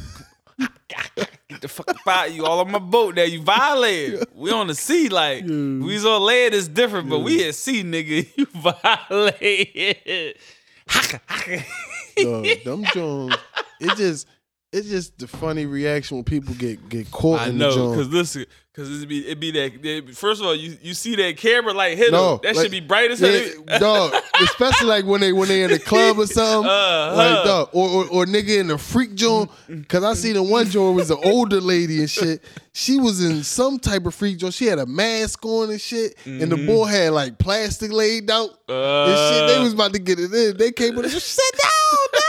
get the fuck out. You all on my boat now. You violated. We on the sea. Like Yeah. we on land. It's different, but we at sea, nigga. You violated. Dog, them Jones, it just it's just the funny reaction when people get get caught I in know, the cause Jones. listen, cause it be it be that. it- First of all, you you see that camera like hit No, him. That like- should be bright as hell. Yeah, dog, especially like when they when they in the club or something, Uh-huh. like dog, or, or or nigga in the freak joint. Cause I seen the one joint was an older lady and shit. She was in some type of freak joint. She had a mask on and shit, and the Mm-hmm. boy had like plastic laid out and shit. They was about to get it in. They came with it. Sit down,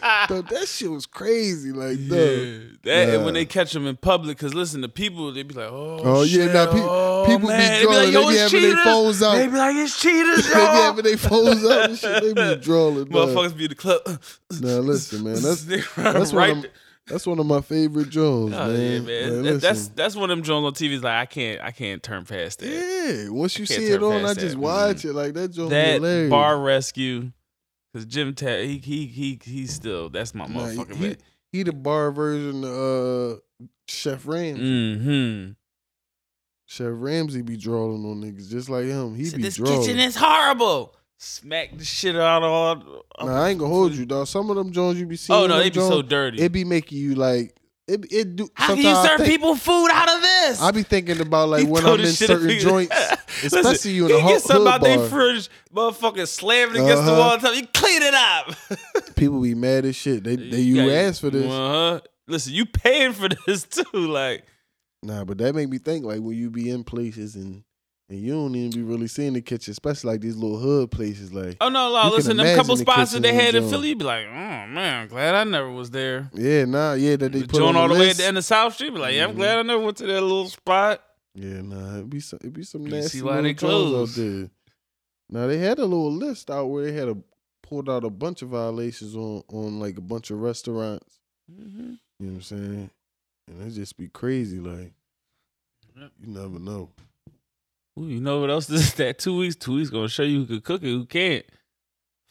down. That shit was crazy. Like. Yeah, that and when they catch them in public, cause listen, the people they be like, oh, Oh, yeah, shit, nah, pe- oh, people be man. drawing, They be, like, they be having their phones out. They be like, it's cheaters, they be having their phones out and shit. They be drawing. Motherfuckers be in the club. Nah, listen, man. That's that's right one of, that's one of my favorite Jones, Oh, man. yeah, man. Man, That- that's that's one of them Jones on TV. Is like I can't I can't turn past that. yeah. Once you see it on, I just that. watch mm-hmm. it like that. Jones That hilarious. bar rescue, because Jim Tat he he he he's still that's my Nah, motherfucker he, man. he the bar version of uh, Chef Ramsay. Mm-hmm. Chef Ramsay be drawing on niggas just like him. He be this drawing. kitchen is horrible. Smack the shit out of all. nah, I ain't gonna hold you, dog. Some of them Jones you be seeing. Oh no, they be so dirty. It be making you like it. It do. How can you serve think- people food out of this? I be thinking about like He when I'm in certain in- joints, Listen, especially you in he a get hood, something out their fridge, motherfucking slamming against the Uh-huh. wall. and tell You clean it up. People be mad as shit. They they you asked for this. Uh huh. Listen, you paying for this too. Like, Nah, but that make me think like when you be in places and and you don't even be really seeing the kitchen, especially like these little hood places. Like oh no, You no. Listen, them couple the spots that they had in. Philly, you be like, oh man, glad I never was there. yeah, nah, yeah, that they The put on all the way at the end of South Street, be like, yeah, I'm Mhm. glad I never went to that little spot. Yeah, nah, it be some, it be some You nasty see why they closed. out there. Now they had a little list out where they had a pulled out a bunch of violations on on like a bunch of restaurants. Mm-hmm. You know what I'm saying? And it just be crazy, like you never know. Ooh, you know what else? This is that two weeks. Two weeks gonna show you who can cook it, who can't.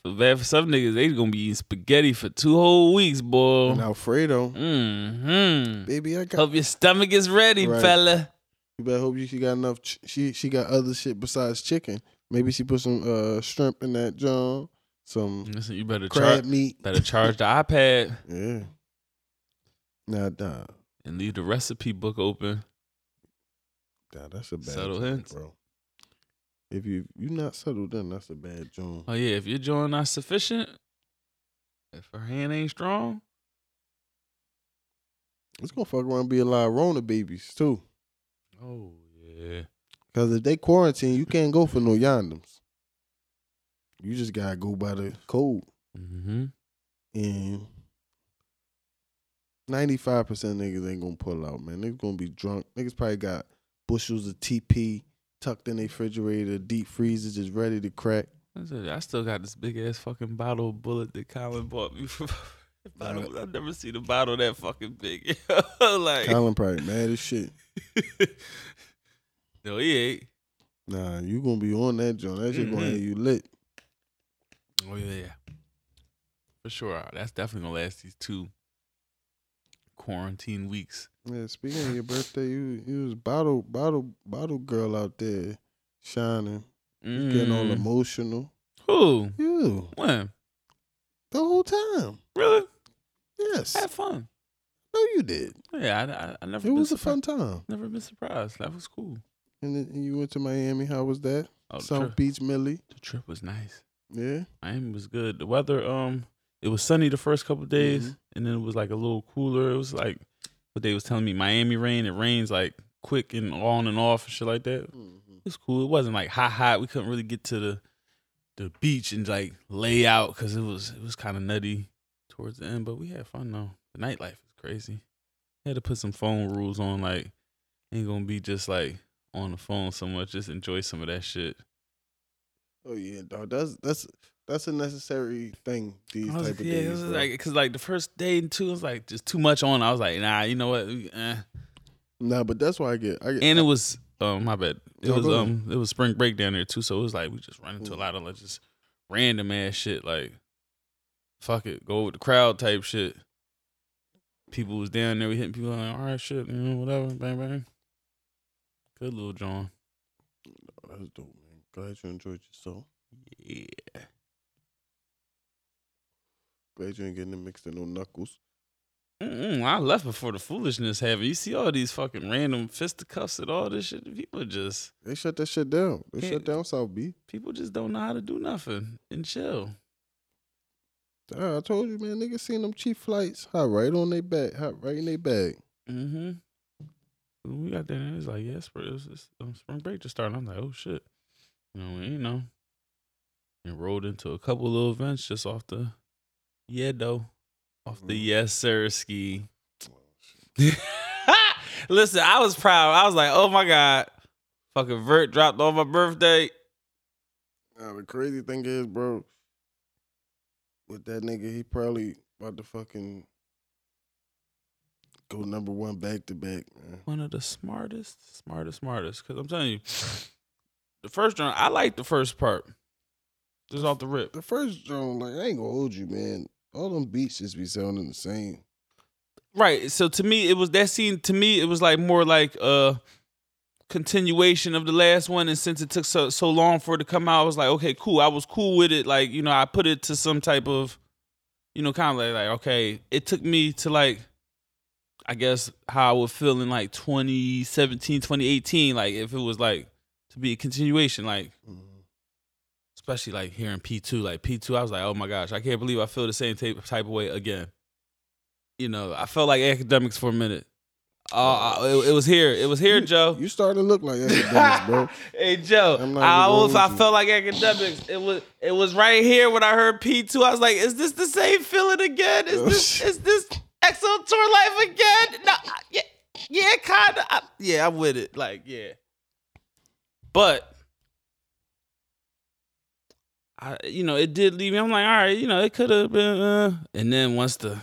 For bad for some niggas, they gonna be eating spaghetti for two whole weeks, boy. And Alfredo, Mm-hmm. baby, I got. Hope your stomach is ready, Right. fella. You better hope you she got enough. Ch- she she got other shit besides chicken. Maybe she put some uh shrimp in that John, some Listen, you better crab charge. meat. Better charge the iPad Yeah. Nah, nah, and leave the recipe book open. nah, that's a bad Subtle joint, hints. bro. If you you not settled then that's a bad joint. Oh yeah, if your joint not sufficient, if her hand ain't strong, It's gonna fuck around and be a lot of Rona babies too. Oh yeah. Cause if they quarantine, you can't go for no yandems. You just gotta go by the code. Mm-hmm. And ninety five percent niggas ain't gonna pull out, man. Niggas gonna be drunk. Niggas probably got bushels of TP tucked in their refrigerator, deep freezer, just ready to crack. I still got this big ass fucking bottle of Bulleit that Colin bought me for Bottle, I've never seen a bottle that fucking big. like, Colin probably mad as shit. no, he ain't. Nah, you gonna be on that joint. That shit gonna Mhm. have you lit. Oh yeah, for sure. That's definitely gonna last these two quarantine weeks. Yeah, speaking of your birthday, you you was bottle bottle bottle girl out there shining, getting all Mm. emotional. Who? You When? the whole time. Really? Yes. I had fun. No, you did. Yeah, I, I, I never. It was a fun time. Never been surprised. That was cool. And then you went to Miami. How was that? Oh, South trip, Beach, Millie. the trip was nice. Yeah. Miami was good. The weather, um, it was sunny the first couple of days, Mhm. and then it was like a little cooler. It was like what they was telling me, Miami rain. It rains like quick and on and off and shit like that. It was cool. It wasn't like hot, hot. We couldn't really get to the the beach and like lay out because it was it was kind of nutty towards the end. But we had fun though. The nightlife is crazy. had to put some phone rules on. Like ain't gonna be just like on the phone so much. Just enjoy some of that shit. Oh yeah, dog. That's that's that's a necessary thing these was type of yeah, days. it was bro. like because like the first day and two it was like just too much on. I was like, nah, you know what? Eh. nah, but that's why I get. I get And it was um my bad. It was ahead. um it was spring break down there too, so it was like we just run into a Mm. lot of like just random ass shit like fuck it, go with the crowd type shit. People was down there, we hitting people like, all right, shit, you know, whatever, bang bang. Good little John. that's dope, man. Glad you enjoyed yourself. Yeah. Glad you ain't getting it mixed in no knuckles. Mm-mm, I left before the foolishness happened. You see all these fucking random fisticuffs and all this shit. People just They shut that shit down. They shut down South Beach. people just don't know how to do nothing and chill. I told you, man. Niggas seen them cheap flights. Hot right on their back. Hot right in their bag. Mm-hmm. When we got there, it was like, yeah, spring, it it's, um, spring break just started. I'm like, oh shit. You know, you know. And rolled into a couple little events just off the, yeah, though. Off the Mm. yes, sir ski. Listen, I was proud. I was like, oh my God. Fucking Vert dropped on my birthday. Now the crazy thing is, bro, with that nigga, he probably about to fucking go number one back to back, man. One of the smartest, smartest, smartest. Because I'm telling you, the first one, I like the first part. Just off the rip. The first joint, like I ain't gonna hold you, man. All them beats just be sounding the same. Right. So to me, it was that scene. To me, it was like more like a continuation of the last one. And since it took so so long for it to come out, I was like, okay, cool. I was cool with it. Like you know, I put it to some type of, you know, kind of like like okay. It took me to like, I guess how I would feel in like 2017, 2018. Like if it was like to be a continuation, like especially like hearing P2, like P2, I was like, oh my gosh, I can't believe I feel the same type type of way again. You know, I felt like academics for a minute. Uh, Oh, it, it was here. It was here, Joe. You starting to look like academics, bro. hey Joe, I almost I you. felt like academics. It was it was right here when I heard P two. I was like, is this the same feeling again? Is this is this XO Tour Llif3 again? No, yeah, yeah, kind of. Yeah, I'm with it. Like, yeah, but I, you know, it did leave me. I'm like, all right, you know, it could have been. Uh, and then once the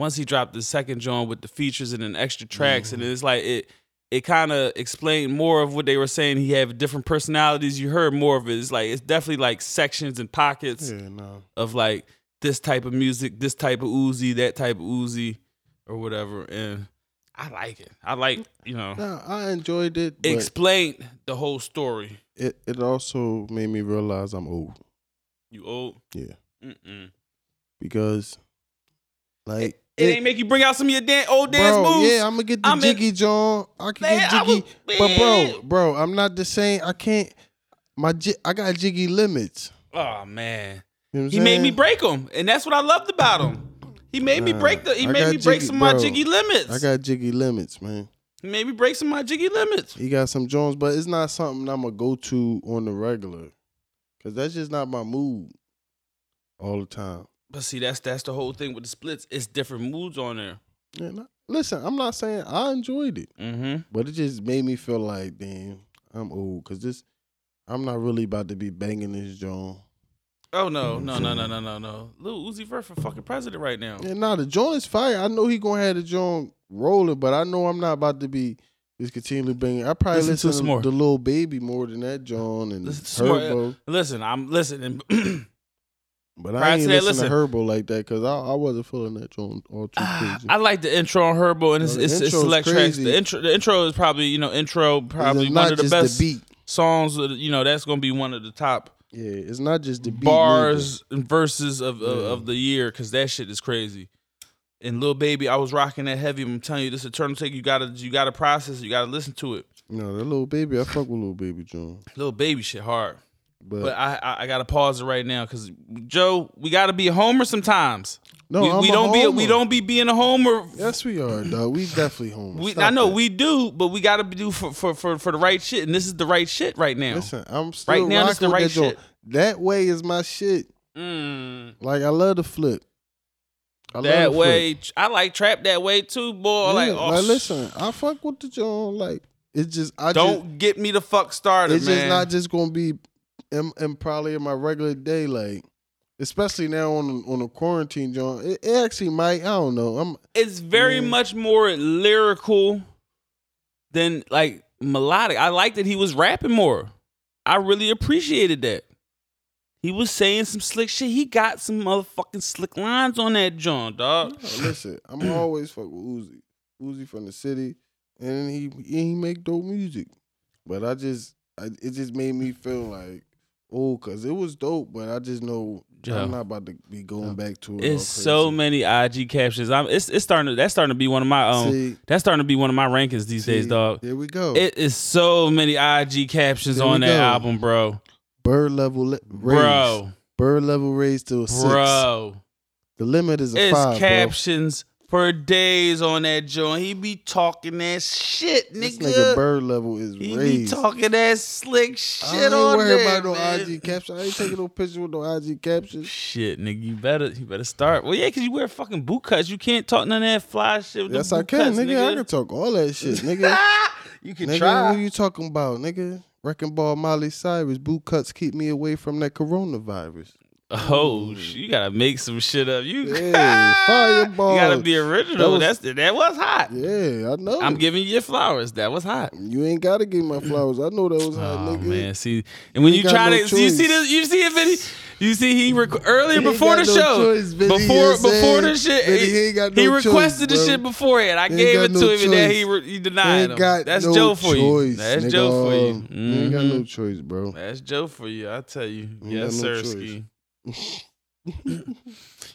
once he dropped the second joint with the features and then extra tracks, and mm-hmm. it's like it it kind of explained more of what they were saying. He had different personalities. You heard more of it. It's like it's definitely like sections and pockets Yeah, no. of like this type of music, this type of Uzi, that type of Uzi, or whatever. And I like it. I like you know Nah, I enjoyed it, explained the whole story. it, it also made me realize I'm old. You old? Yeah. Mm-mm. Because like It, ain't make you bring out some of your dan- old dance bro, moves. Yeah, I'm gonna get the I'm in- jiggy John. I can Man, get jiggy, was- but bro, bro, I'm not the same. I can't. My ji- I got jiggy limits. Oh man, You know he I'm made me break them, and that's what I loved about him. He made me break the. He I made me break jiggy- some of my jiggy limits. I got jiggy limits, man. he made me break some of my jiggy limits. He got some Jones, but it's not something I'm gonna go to on the regular, cause that's just not my mood all the time. But see, that's that's the whole thing with the splits. It's different moods on there. Yeah, nah, listen, I'm not saying I enjoyed it, Mm-hmm. but it just made me feel like, damn, I'm old, cause this, I'm not really about to be banging this John. Oh no, no, no, no, no, no, no. Lil Uzi Vert for fucking president right now. Yeah, nah, the joint is fire. I know he gonna have the joint rolling, but I know I'm not about to be just continually bringing. I probably Listen to listen, to more. the little baby more than that John and Listen to. Herbo. Listen, I'm listening. But Prior I ain't that, listen, to listen. Herbo like that because I, I wasn't feeling that joint all too ah, crazy. I like the intro on Herbo, and it's, No, it's, it's select tracks. The intro, the intro is probably you know intro probably one of the best the beat. songs. You know that's gonna be one of the top Yeah, it's not just the beat. bars and verses of of, Yeah. of the year because that shit is crazy. And little Baby, I was rocking that heavy. I'm telling you, this Eternal Atake. You gotta you gotta process. it. You gotta listen to it. No, that little baby. I fuck with little baby John. little Baby shit hard. But, But I I, I gotta pause it right now because Joe, we gotta be a homer sometimes. no, we, we don't be we don't be being a homer. Yes, we are, dog. We definitely home. We, I know that. we do, but we gotta do for, for for for the right shit, and this is the right shit right now. Listen, I'm still Right now, this the right that shit. That way is my shit. Mm, Like I love the flip. I love that the flip. way, I like trap that way too, boy. Yeah, like, oh, like, listen, I fuck with the joint. Like it's just I don't just get me the fuck started, it's man. just not just gonna be in probably in my regular day, like especially now on on a quarantine joint. It, it actually might. I don't know. I'm it's very Yeah. much more lyrical than like melodic. I like that he was rapping more. I really appreciated that. He was saying some slick shit. He got some motherfucking slick lines on that joint, dog. no, listen. I'm always fuck with Uzi. Uzi from the city, and he he make dope music. But I just I, it just made me feel like. Oh, cause it was dope, but I just know Joe. I'm not about to be going back to it. It's so many IG captions. I'm it's it's starting to that's starting to be one of my um See, that's starting to be one of my rankings these days, dog. Here we go. It is so many IG captions There on that go. album, bro. Bird level li- raised. Bro. Bird level raised to a six. Bro. The limit is a It's five, captions for days on that joint. He be talking that shit, bro. This nigga. nigga bird level is he be talking that slick I shit ain't on worried there, about no. IG caption. I ain't taking no picture with no IG captions. Shit, nigga, you better you better start. Well, yeah, cause you wear fucking boot cuts. You can't talk none of that fly shit with Yes, I can, cuts, nigga. I can talk all that shit, nigga. you can nigga, try. what you talking about, nigga? Wrecking ball Miley Cyrus. Boot cuts keep me away from that coronavirus. Oh, you gotta make some shit up. You, Yeah, fireball. you gotta be original. That was- That's that was hot. Yeah, I know. I'm giving you your flowers. That was hot. you ain't gotta give my flowers. I know that was hot, Oh nigga. man, see, and when You you, try no to, see, you see this, you see if any, you see he rec- earlier He before the no show, choice, Vinny, before before the shit, Vinny, he, he got he no choice, requested the shit beforehand. I gave it no to him, and then he re- he denied ain't him. That's no Joe for you. That's nigga. Joe for you. You ain't got no Mhm. choice, bro. That's Joe for you. I tell you, yes, no sir. choice. Ski.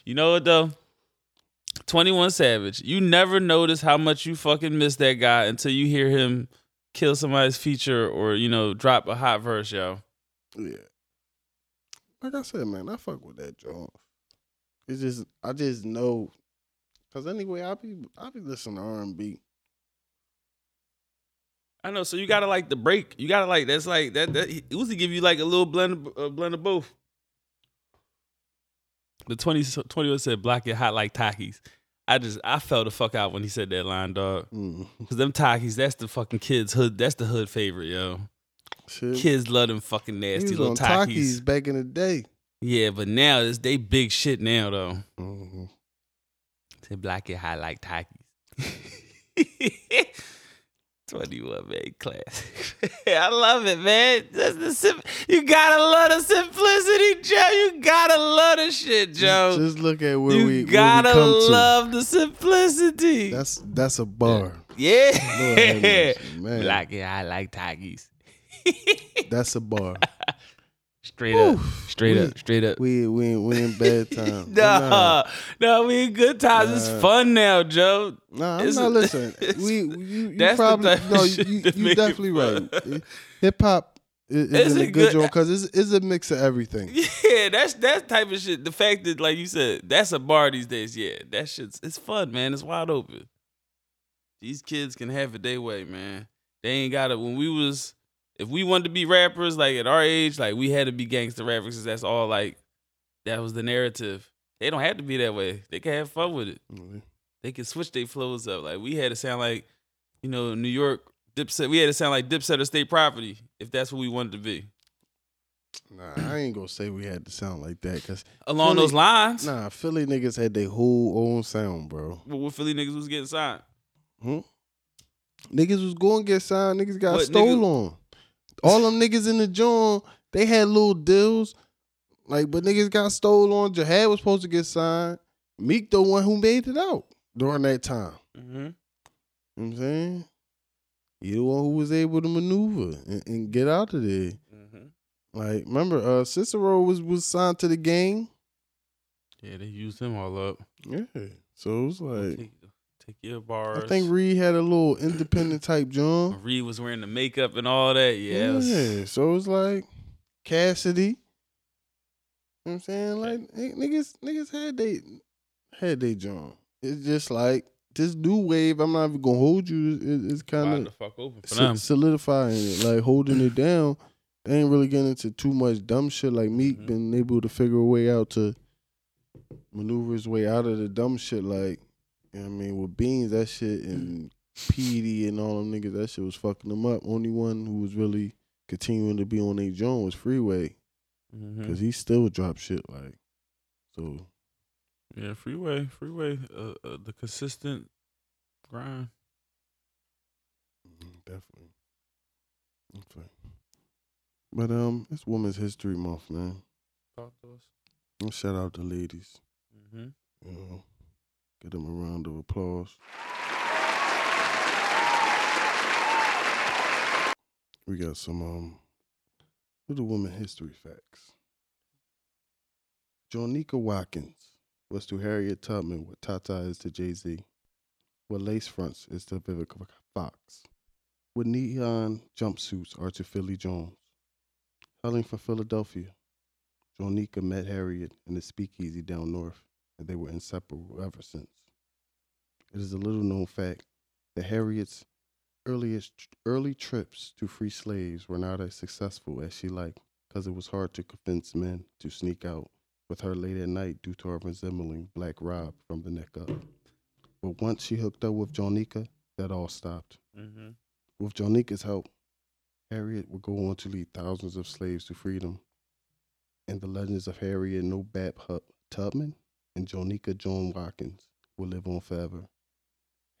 You know what though? 21 Savage. You never notice how much you fucking miss that guy until you hear him kill somebody's feature or, you know, drop a hot verse, yo. Yeah. Like I said, man, I fuck with that joint. It's just I just know, cause anyway, I be I be listening to R and B. I know. So you gotta like the break. You gotta like that's like that. That Uzi give you like a little blend, of- blend of both. The 20, 21 said black and hot like Takis. I just I fell the fuck out when he said that line, dog. Mm. Cause them Takis, that's the fucking kids hood. That's the hood favorite, yo. Shit. Kids love them fucking nasty little Takis. Takis back in the day. Yeah, but now it's they big shit now though. hmm Say black and hot like Takis. 21 man class. I love it, man. That's the sim- you gotta love the simplicity, Joe. You gotta love the shit, Joe. Just look at where you we where gotta we come love the simplicity. That's that's a bar. Lord yeah. mercy, man. And hot like Takis. That's a bar. Straight up, straight up, straight up. We we we in bad time. No, no, we in good times. it's fun now, Joe. Nah, I'm It's- not listening. We you, you probably no, you, you definitely right. Hip hop is, is in a good- joint because it's, it's a mix of everything. Yeah, that's that type of shit. The fact that, like you said, that's a bar these days. Yeah, that shit's it's fun, man. It's wide open. These kids can have it their way, man. They ain't got it. When we was, if we wanted to be rappers, like at our age, like we had to be gangster rappers. 'cause that's all. Like that was the narrative. They don't have to be that way. They can have fun with it. They can switch their flows up. Like we had to sound like, you know, New York Dipset. We had to sound like Dipset or State Property if that's what we wanted to be. Nah, I ain't gonna say we had to sound like that because Along Philly- those lines, nah, Philly niggas had their whole own sound, bro. but what Philly niggas was getting signed. Hmm? Niggas was going to get signed. Niggas got What, stole niggas- on. All them niggas in the joint, they had little deals. Like, but niggas got stole on. Jahad was supposed to get signed. Meek the one who made it out during that time. Mm-hmm. You know what I'm saying? He the one who was able to maneuver and, and get out of there. Mm-hmm. Like, remember, uh, Cicero was was signed to the game. Yeah, they used him all up. Yeah. So it was like, take, take your bars. I think Reed had a little independent type joint. Reed was wearing the makeup and all that. Yeah, so it was- like Cassidy. You know what I'm saying? Like niggas niggas had they had they John. It's just like this new wave, I'm not even gonna hold you, it, it's kind the fuck open for of solidifying it, like holding it down. They ain't really getting into too much dumb shit like Meek Mhm. been able to figure a way out to maneuver his way out of the dumb shit like you know I mean with Beans that shit and Peedi and all them niggas that shit was fucking them up. Only one who was really continuing to be on their joint was Freeway Mhm. because he still dropped shit like so. Yeah, freeway, freeway, uh, uh, the consistent grind. mm, Definitely. Okay. But um, it's Women's History Month, man. Talk to us. And shout out to ladies. Mm-hmm. You know, give them a round of applause. We got some um little woman history facts. Jonica Watkins was to Harriet Tubman what Tata is to Jay Z, what lace fronts is to Vivica Fox, what neon jumpsuits are to Philly Jones. Hailing from Philadelphia, Jonica met Harriet in the speakeasy down north, and they were inseparable ever since. It is a little known fact that Harriet's earliest early trips to free slaves were not as successful as she liked, because it was hard to convince men to sneak out with her late at night due to her resembling Black Rob from the neck up. But once she hooked up with Jonica, that all stopped. Mm-hmm. With Jonica's help, Harriet would go on to lead thousands of slaves to freedom. And the legends of Harriet Nobab Hu- Tubman and Jonica Joan Watkins will live on forever.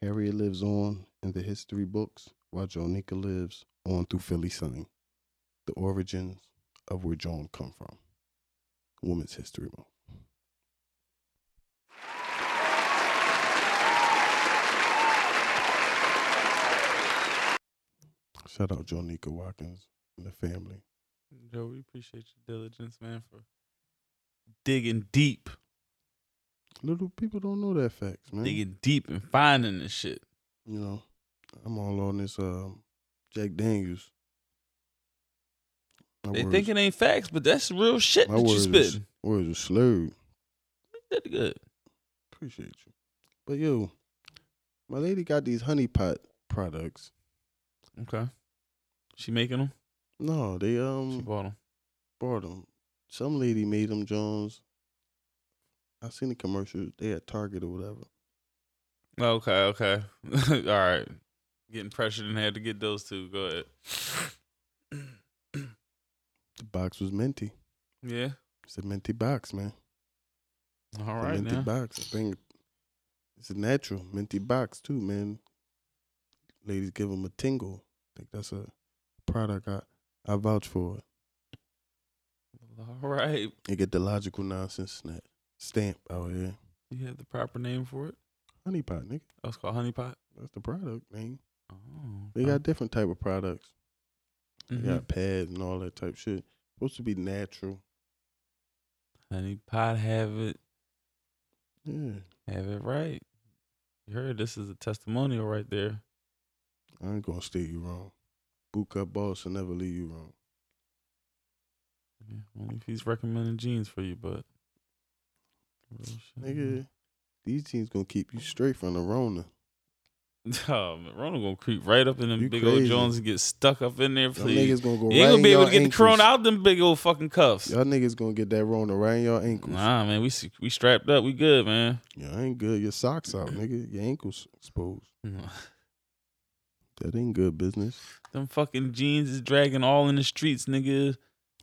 Harriet lives on in the history books, while Jonica lives on through Philly Sun, the origins of where Joan come from. Women's History Month. Shout out Jonica Watkins and the family. Joe, we appreciate your diligence, man, for digging deep, Little people don't know that facts, man. digging deep and finding this shit. You know, I'm all on this um, Jack Daniels. My They words- think it ain't facts, but that's real shit that you spitting. words are slurred. Did good. Appreciate you. But yo, my lady got these honey pot products. Okay. She making them. No, they um. She bought them. bought them. Some lady made them Jones. I seen the commercial. They at Target or whatever. Okay, okay. All right. Getting pressured and had to get those two. Go ahead. The box was minty. Yeah. It's a minty box, man. All a minty now. box. I think it's a natural minty box too, man. Ladies give them a tingle. I think that's a product I I vouch for. All right. You get the logical nonsense snap stamp oh, out here. You have the proper name for it. Honey pot, nigga. Oh, it's called Honey Pot. That's the product name. Oh. They got different type of products. They got mm-hmm. pads and all that type shit. Supposed to be natural. Honey Pot. Have it. Yeah. Have it right. You heard this is a testimonial right there. I ain't gonna steer you wrong. Boot cut boss will never leave you wrong. Yeah, only if he's recommending jeans for you, but. Nigga, these teams gonna keep you straight from the Rona. Oh man, Ronald gonna creep right up in them You big old crazy. Jones and get stuck up in there. Y'all Please, niggas gonna go you ain't right gonna in be able y'all to get the ankles. corona out them big old fucking cuffs. Y'all niggas gonna get that Rona right in your ankles. Nah, man, we s- we strapped up. We good, man. Y'all ain't good. Your socks out, nigga. Your ankles exposed. That ain't good business. Them fucking jeans is dragging all in the streets, nigga.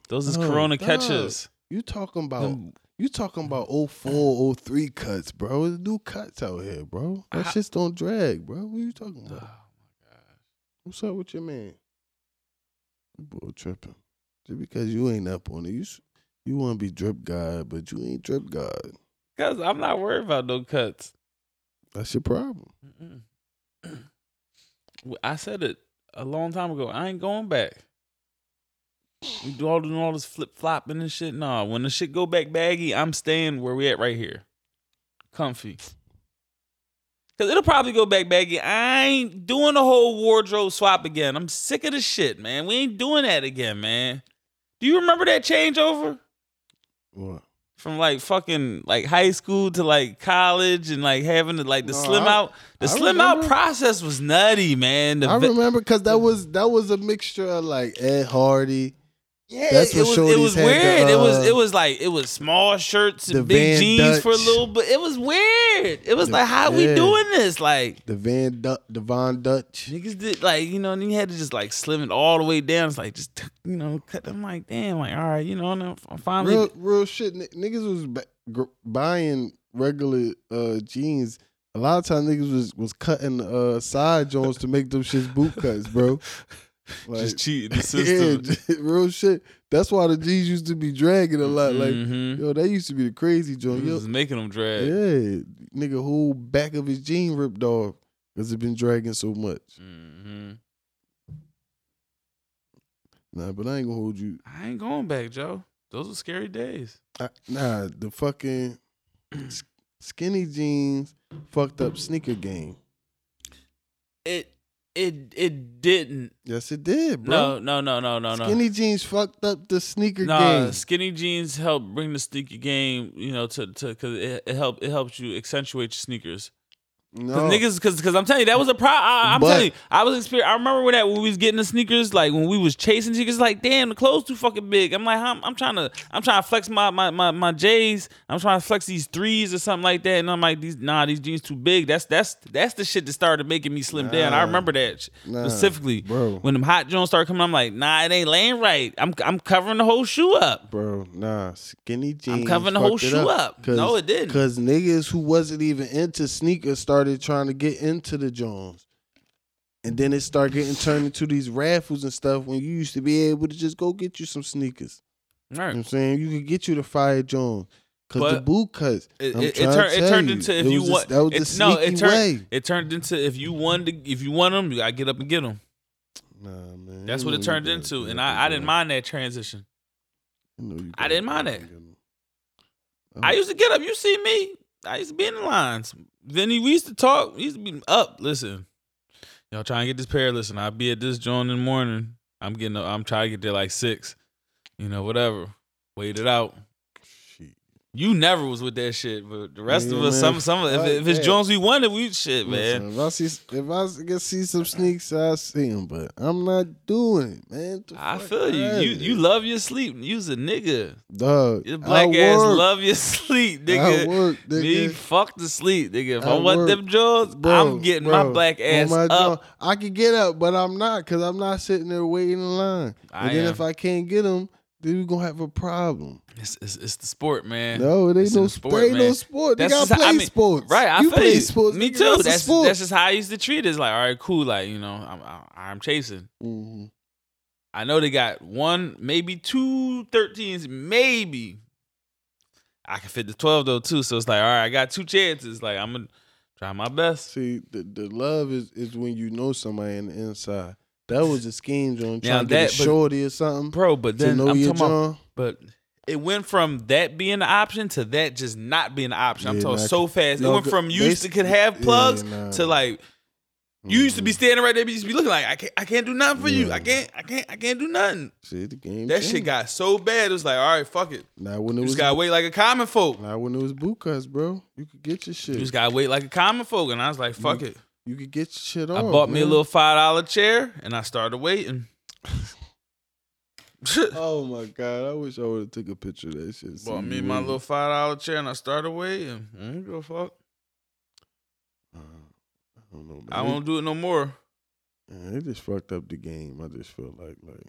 Those is Oh, Corona dog. catches. You talking about Them- you talking about 04, 03 cuts, bro. There's new cuts out here, bro. That I- shit's don't drag, bro. What are you talking Oh about? my god. What's up with your man? You boy tripping. Just because you ain't up on it, you you want to be drip god, but you ain't drip god. Cause I'm not worried about no cuts. That's your problem. I said it a long time ago. I ain't going back. We do all doing all this flip flopping and shit. Nah, when the shit go back baggy, I'm staying where we at right here, comfy. Cause it'll probably go back baggy. I ain't doing the whole wardrobe swap again. I'm sick of the shit, man. We ain't doing that again, man. Do you remember that changeover? What? from like fucking like high school to like college and like having to like the No, slim I- out the I slim out process was nutty man the I remember because that was that was a mixture of like Ed Hardy. Yeah that's it, what was it was had weird the, it was uh, it was like it was small shirts and big Van jeans for a little bit it was weird it was The- like how we doing this like The Van du- the Von Dutch. niggas did like you know and you had to just like slim it all the way down it's like just you know cut them like damn like all right you know and I'm finally Real real shit. Niggas was buying regular uh, jeans. A lot of times niggas was was cutting uh, side joints to make them shits boot cuts, bro. Like, just cheating the system j- real shit. That's why the G's used to be dragging a lot. Like, Mhm. yo, that used to be the crazy joint. Niggas Yo, was making them drag yeah, nigga, whole back of his jean ripped off because it been dragging so much. hmm Nah, but I ain't gonna hold you. I ain't going back, Joe. Those were scary days. I, nah, the fucking skinny jeans fucked up sneaker game. It it it didn't. Yes, it did, bro. No, no, no, no, no, no. Skinny jeans fucked up the sneaker no, game. skinny jeans help bring the sneaker game, you know, to to because it, it help it helps you accentuate your sneakers. Cause niggas, cause, cause I'm telling you, that was a problem. I'm But- telling you, I was experiencing. I remember when that when we was getting the sneakers, like when we was chasing sneakers, like damn, the clothes too fucking big. I'm like, I'm, I'm trying to, I'm trying to flex my my my my J's. I'm trying to flex these threes or something like that, and I'm like, these nah, these jeans too big. That's that's that's the shit that started making me slim down. I remember that Nah, specifically, bro. When them hot joints started coming, I'm like, nah, it ain't laying right. I'm I'm covering the whole shoe up. bro, nah, skinny jeans. I'm covering the whole shoe up. No, it didn't. Cause niggas who wasn't even into sneakers started trying to get into the Jones. And then it started getting turned into these raffles and stuff when you used to be able to just go get you some sneakers. All You know right. what I'm saying? You could get you the Fire Jones. Cause the boot cuts. It, it, it, turned, it turned you, into if it you want that was the no, it turned way. it turned into if you want to if you want them, you gotta get up and get them. Nah, man. That's what it turned into, and I, I didn't mind that transition. You know you I didn't mind that. I oh. used to get up. You see me? I used to be in the lines. Vinny, we used to talk. We used to be up. Listen, y'all trying to get this pair. Listen, I'll be at this joint in the morning. I'm getting. up- I'm trying to get there like six. You know, whatever. Wait it out. You never was with that shit, but the rest of us, man. some, some, if, if it's. Jones we wanted, we shit, man. Listen, if I see if I get see some sneaks, I see them, but I'm not doing it, man. I feel you. You you love your sleep. You's a nigga. dog. Your black I ass work. love your sleep, I nigga. work, Me, nigga. fuck the sleep, nigga. If I, I want work. them Jones, Bro, I'm getting my bro, black ass my up. I can get up, but I'm not because I'm not sitting there waiting in line. I and then am. if I can't get them, then we gonna have a problem. It's, it's, it's the sport, man. No, it ain't It's no sport. sport, Ain't no sport. They That's got just how- play I mean, sports. Right, I you feel play you. sports. Me too. That's, That's sport. that's just how I used to treat it. It's like, all right, cool. Like you know, I'm I'm chasing. Mhm. I know they got one, maybe two 13s, maybe. I can fit the 12 though too. So it's like, all right, I got two chances. Like I'm gonna try my best. See, the, the love is, is when you know somebody on the inside. That was a scheme, John. Now Trying to get that- a but- shorty or something Bro, but then I'm talking about But it went from that being an option to that just not being an option. I'm Yeah, talking nah, so fast. no, it went from you used to could have yeah, plugs nah. to like you used to be Mhm. standing right there, but you used to be looking like I can't I can't do nothing for you. I can't I can't I can't do nothing. See, the game. That shit got so bad. It was like, all right, fuck it. Now when it You was just gotta wait like a common folk. now when it was boot cuts, bro, you could get your shit. You just gotta wait like a common folk. And I was like, fuck it. You could get your shit off. I bought me a little five dollar chair and I started waiting. Oh my god! I wish I would have took a picture of that shit. Bought me my little five dollar chair and I started waiting. I don't give a fuck. Uh, I don't know, man. I won't do it no more. Man, they just fucked up the game. I just feel like like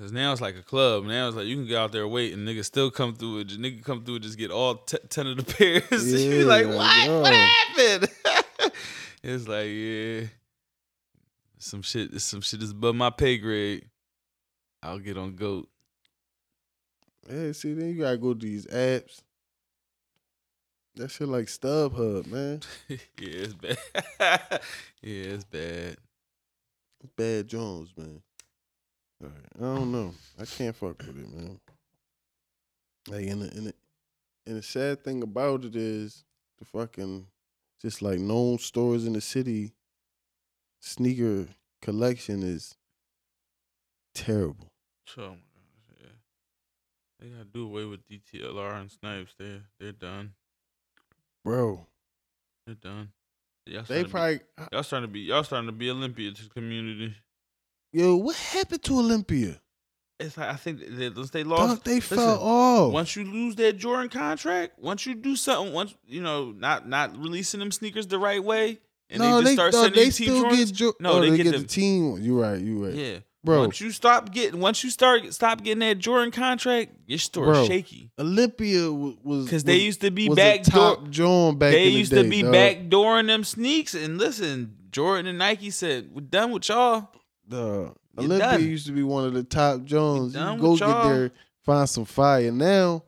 Cause now it's like a club. Now it's like you can get out there wait and niggas still come through it. Nigga come through and just get all t- ten of the pairs. you be like, what? yo. What happened? It's like, yeah, some shit. Some shit is above my pay grade. I'll get on goat. Yeah, see, then you gotta go to these apps. That shit like StubHub, man. yeah, it's bad. yeah, it's bad. Bad Jones, man. All right, I don't know. I can't fuck with it, man. Like, and the, and the, and the sad thing about it is the fucking just like known stores in the city sneaker collection is terrible. So oh yeah. They gotta do away with DTLR and snipes. They they're done. Bro, They're done. Y'all they to be- probably y'all starting to be y'all starting to be Olympia to community. yo, what happened to Olympia? It's like I think once they lost, Dog, they listen, fell off. Once you lose that Jordan contract, once you do something, once you know, not not releasing them sneakers the right way, and no, they just they, start no, sending they team still Jordans. get jo- No, oh, they they, get get, the team. You right, you right. yeah, Bro. Once you stop getting, once you start stop getting that Jordan contract, your store shaky Olympia was because they used to be backdoor. top John back They in the used day, to be dog. backdooring them sneaks, and listen, Jordan and Nike said, "We're done with y'all." Dog. Olympia done. used to be one of the top Jones. You go get there, find some fire. Now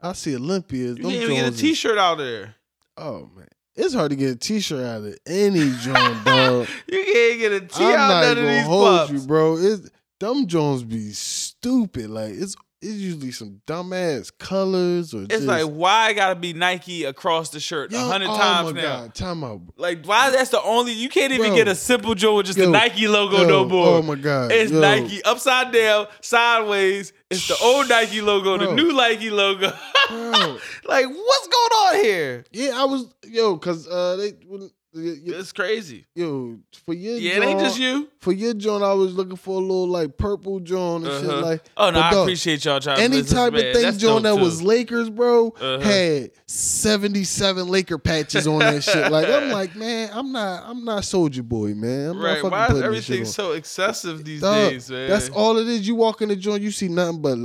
I see Olympia. You can't even get a T-shirt out there. Oh man, it's hard to get a T-shirt out of any John, dog. You can't get a T I'm out not none of these hold pups. you, bro. It's dumb Jones be stupid. Like it's it's usually some dumbass colors or It's just, like why I gotta be Nike across the shirt a hundred oh times my now. God, time out. Like why that's the only you can't even Bro. get a simple Joe with just Yo, the Nike logo yo, no more. Oh my god, it's. Nike upside down, sideways. It's the old Nike logo, the new Nike logo. Like what's going on here? Yeah, I was yo, cause uh, they when, It's crazy. yo for your Yeah, it ain't just you. For your joint, I was looking for a little like purple joint and shit Uh-huh. like. Oh no, I dog, appreciate y'all trying. Any type man. of thing joint that was. Lakers, bro, Uh-huh. had seventy seven Laker patches on that shit. Like I'm like, man, I'm not, I'm not Soulja Boy, man. I'm right. Why is shit everything so excessive these Dog, days, man? That's all it is. You walk in the joint, you see nothing but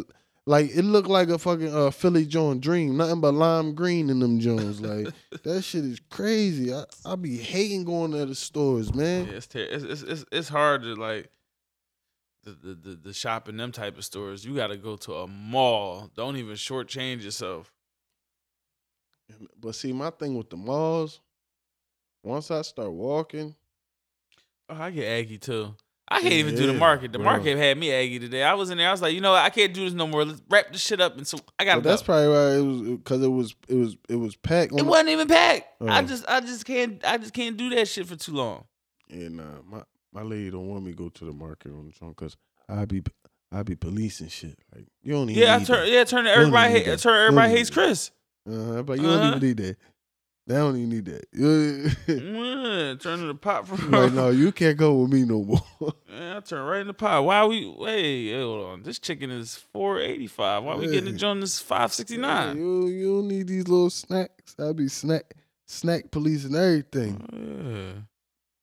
like it looked like a fucking uh, Philly joint dream. Nothing but lime green in them joints. Like that shit is crazy. I I be hating going to the stores, man. Yeah, it's, ter- it's it's it's it's hard to like the, the the the shop in them type of stores. You got to go to a mall. Don't even shortchange yourself. But see, my thing with the malls, once I start walking, Oh, I get aggy too. I can't even do the market. The bro. market had me aggy today. I was in there. I was like, you know, what? I can't do this no more. Let's wrap this shit up. And so I got go. that's probably why it was because it was it was it was packed. It wasn't even packed. I Oh. just I just can't I just can't do that shit for too long. And nah, my my lady don't want me to go to the market on the joint because I be I be policing shit. Like you don't even Yeah, I turn that. yeah turn everybody hate, turn everybody hates Chris. Uh-huh, but you don't Uh-huh. even need that. They don't even need that. Mm, turn to the pot for like, no, you can't go with me no more. Yeah, I turn right in the pot. Why we wait? Hold on. This chicken is four eighty five. Why we getting the joint this five sixty nine? You you don't need these little snacks. I'll be snack snack policing everything. Yeah. You know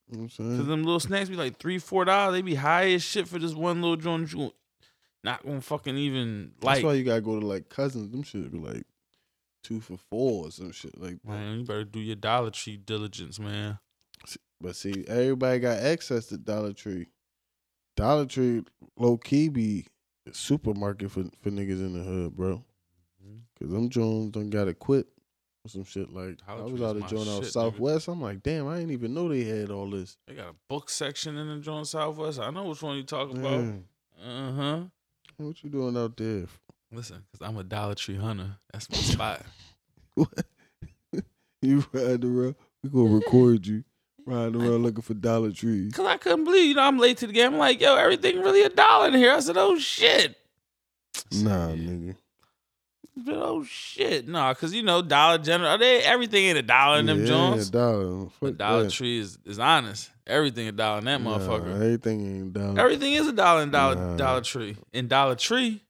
what I'm saying? Cause them little snacks be like three, four dollars. They be high as shit for this one little joint. You not gonna fucking even like. That's why you gotta go to like cousins. Them shit be like two for four or some shit like that. Man, you better do your Dollar Tree diligence, man. But see, everybody got access to Dollar Tree. Dollar Tree low key be a supermarket for, for niggas in the hood, bro. Mhm. Cause them Jones done got to quit or some shit like. Dollar I was out of joint out shit, nigga. southwest. I'm like, damn, I didn't even know they had all this. They got a book section in the joint Southwest. I know which one you talking about. Uh huh. what you doing out there? Listen, cause I'm a Dollar Tree hunter. That's my spot. you riding around? We gonna record you riding around looking for Dollar Trees. Cause I couldn't believe, you know, I'm late to the game. I'm like, yo, everything really a dollar in here. I said, oh shit. Nah, Yeah. nigga. I said, oh shit. Nah, cause you know, Dollar General, they everything ain't a dollar in them yeah, joints. dollar. But Fuck Dollar that. Tree is, is honest. Everything a dollar in that Nah, motherfucker. everything ain't dollar. Everything is a dollar in Dollar Nah. Dollar Tree. In Dollar Tree,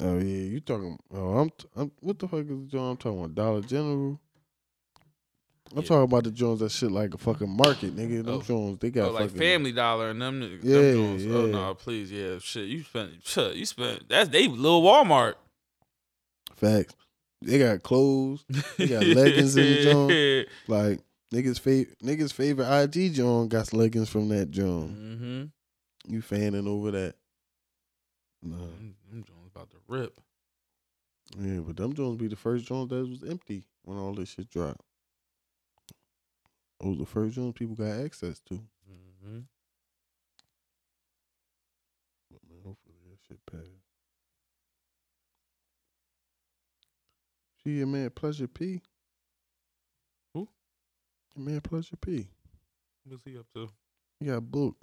Oh yeah, you talking? Oh, I'm, I'm. What the fuck is the joint I'm talking about? Dollar General. I'm Yeah. talking about the Jones that shit like a fucking market, nigga. Them Oh. Jones, they got Oh, like Family Dollar and them. them Yeah, joints. Oh yeah. no, please, yeah, shit. You spent, shit, you spent. That's they little Walmart. facts. They got clothes, They got leggings in the joint. like niggas favorite niggas favorite IG John got leggings from that John. mm-hmm. You fanning over that? No, Them, them joints about to rip. yeah, but them Jones be the first Jones that was empty when all this shit dropped. It was the first Jones people got access to. Mm-hmm. But man, hopefully that shit pass. See your man Pleasure P. Who? Your man Pleasure P. What's he up to? He got booked.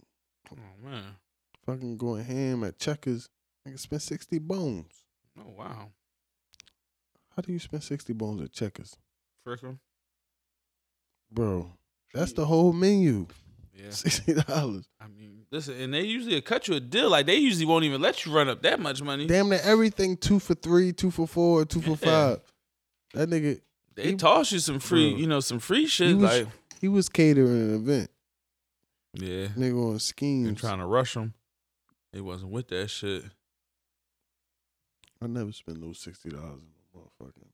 Oh man. Fucking going ham at Checkers. Nigga spend 60 bones. Oh wow. How do you spend 60 bones at Checkers? First one, Bro, that's the whole menu. Yeah. $60. I mean, listen, and they usually cut you a deal. Like they usually won't even let you run up that much money. Damn near everything two for three, two for four, two for Yeah. five. That nigga, They he- toss you some free, Bro. you know, some free he shit. was, like he was catering an event. yeah, Nigga on schemes. and trying to rush them. They wasn't with that shit. I never spend those $60 on a motherfucking.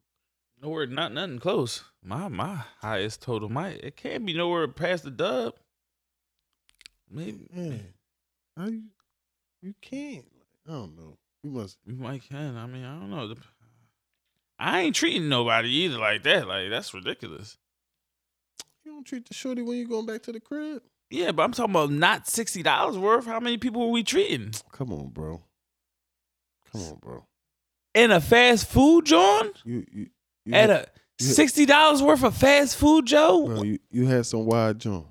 Nowhere, not nothing close. My my highest total, my it can't be nowhere past the dub. Maybe Yeah. How you, you can't. I don't know. You must. you might can. I mean, I don't know. I ain't treating nobody either like that. Like that's ridiculous. You don't treat the shorty when you going back to the crib. Yeah, but I'm talking about not sixty dollars worth. How many people were we treating Come on, bro. Come on, bro. In a fast food, John? You you, you At had, a sixty dollars worth of fast food, Joe? bro, you, you had some wide Jones.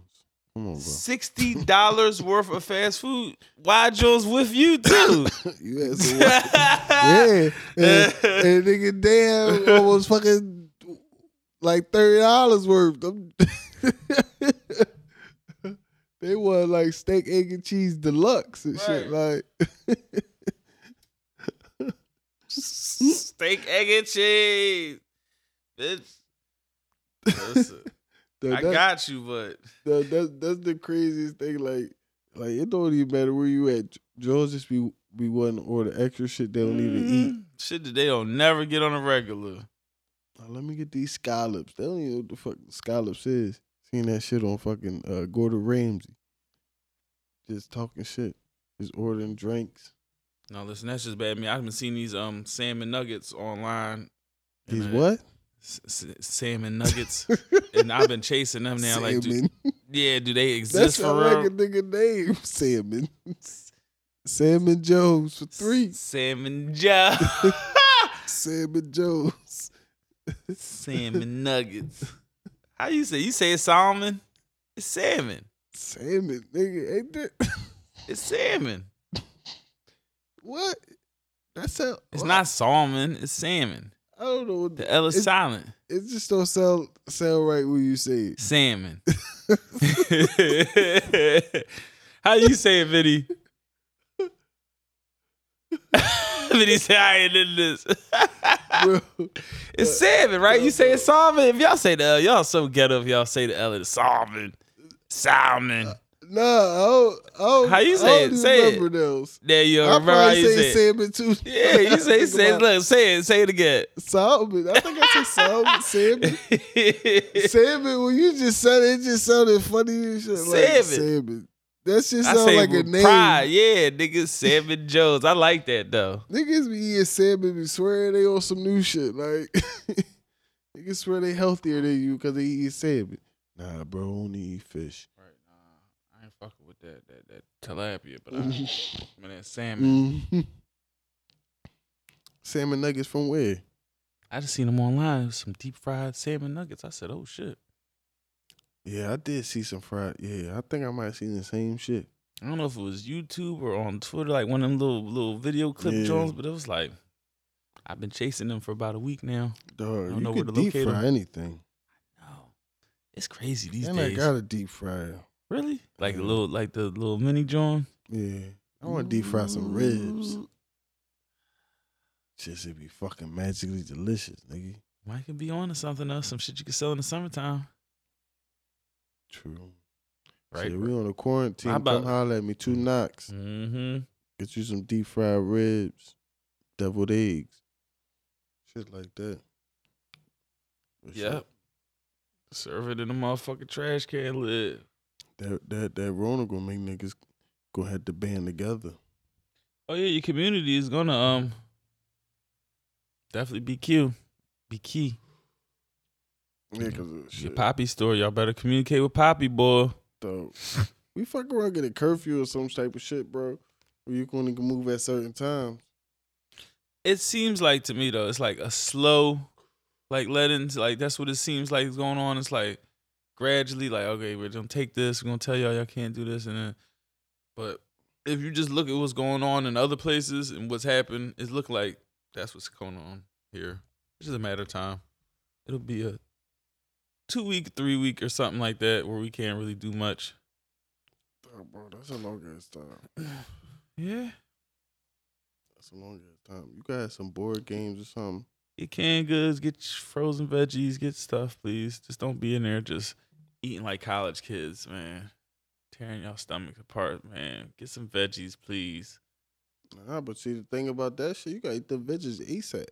Come on, bro. Sixty dollars worth of fast food. Why Joe's with you too? you had some wide. yeah, and, and nigga, damn, almost fucking like thirty dollars worth. They were like steak, egg, and cheese deluxe and shit. Like, Steak, egg, and cheese. Bitch. Listen, that- I got you, but that- that's that's the craziest thing. Like, like it don't even matter where you at. Joe's just be be wanting to order extra shit they don't even eat. Mm, Shit that they don't never get on a regular. Oh, let me get these scallops. They don't even know what the fuck scallops is. Seen that shit on fucking uh, Gordon Ramsay. Just talking shit. Just ordering drinks. No, listen, that's just bad. Me, I've been seeing these um salmon nuggets online. These what? s- s- salmon nuggets, and I've been chasing them now. Like, do, yeah, do they exist for sound real? like a nigga name. Salmon. Salmon Jones for three. Salmon Joe. Salmon Jones. salmon nuggets. How you say? You say salmon? It's salmon. Salmon, nigga. Ain't that It's salmon. What? That sound It's what? not salmon. It's salmon. I don't know what The L is silent. it just don't sound sound right when you say it. Salmon. How you say it, Vinny? Vinny say I ain't in this. Bro. it's salmon, right? You say it's salmon. If y'all say the L, y'all so ghetto if y'all say the L, it's salmon. Salmon. Uh, I don't, I don't, How you say it? Say it. remember those. There you I. Remember how you say salmon too. Yeah, you say about look, say it, say it again. salmon. I think I said salmon. Salmon. Salmon. When you just said it, it just sounded funny and shit. Like Salmon. salmon. That shit I sound say like a name. pride. Yeah, nigga, Salmon Jones. I like that though. Niggas be eating salmon be swearing they on some new shit. Like niggas swear they healthier than you because they eat salmon. Nah, bro, only eat fish. Right, nah, I ain't fucking with that that that tilapia, but I, man, that salmon. Mhm. Salmon nuggets from where? I just seen them online. Some deep fried salmon nuggets. I said, oh shit. Yeah, I did see some fried. Yeah, I think I might have seen the same shit. I don't know if it was YouTube or on Twitter, like one of them little little video clip Yeah. joints, but it was like I've been chasing them for about a week now. Dog, don't you know where to deep locate fry 'em. anything. No, it's crazy these and I got a deep fry. Really? Like the little, like the little mini joint. Yeah, I want to deep fry some ribs. Shit should be fucking magically delicious, nigga. Might could be on to something else. Some shit you can sell in the summertime. True. Right. Shit, we on a quarantine. About- Come holler at me. Two knocks. Mm-hmm. Get you some deep fried ribs, deviled eggs, shit like that. Shit, Yep. Serve it in a motherfucking trash can lid. That that that Rona gonna make niggas go have to band together. Oh yeah, your community is gonna um definitely be key. Be key. Yeah, cause of Your. Poppy store, y'all better communicate with Poppy boy. Dog. we fuck around get a curfew or some type of shit, bro. Where you gonna move at certain times. It seems like to me though, it's like a slow, like letting, like that's what it seems like is going on. It's like gradually, like okay, we're gonna take this, we're gonna tell y'all y'all can't do this, and then, but if you just look at what's going on in other places and what's happened, it look like that's what's going on here. It's just a matter of time. It'll be a two week, three week, or something like that where we can't really do much. Dog, bro, that's a long ass time. Yeah, That's a long ass time. You got some board games or something. get canned goods, get frozen veggies, get stuff, please. Just don't be in there just eating like college kids, man. Tearing y'all stomachs apart, man. Get some veggies, please. Nah, but see the thing about that shit, you gotta eat the veggies ASAP.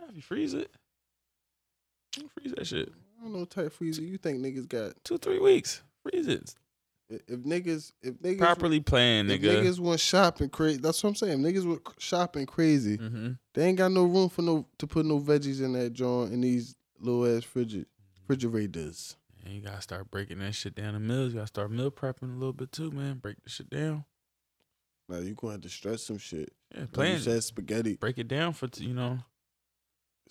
Yeah, If you freeze it, you freeze that shit. I don't know what type of freezer you think niggas got. Two, three weeks. Freeze it. If if niggas, if niggas Properly planned, nigga. niggas went shopping crazy, that's what I'm saying. Niggas went shopping crazy. mm-hmm. They ain't got no room for no to put no veggies in that joint in these little ass frigid refrigerators. And you gotta start breaking that shit down in meals. You gotta start meal prepping a little bit too, man. Break the shit down. Now you gonna have to stress some shit. Yeah, Like plan. you said spaghetti. Break it down for t- you know.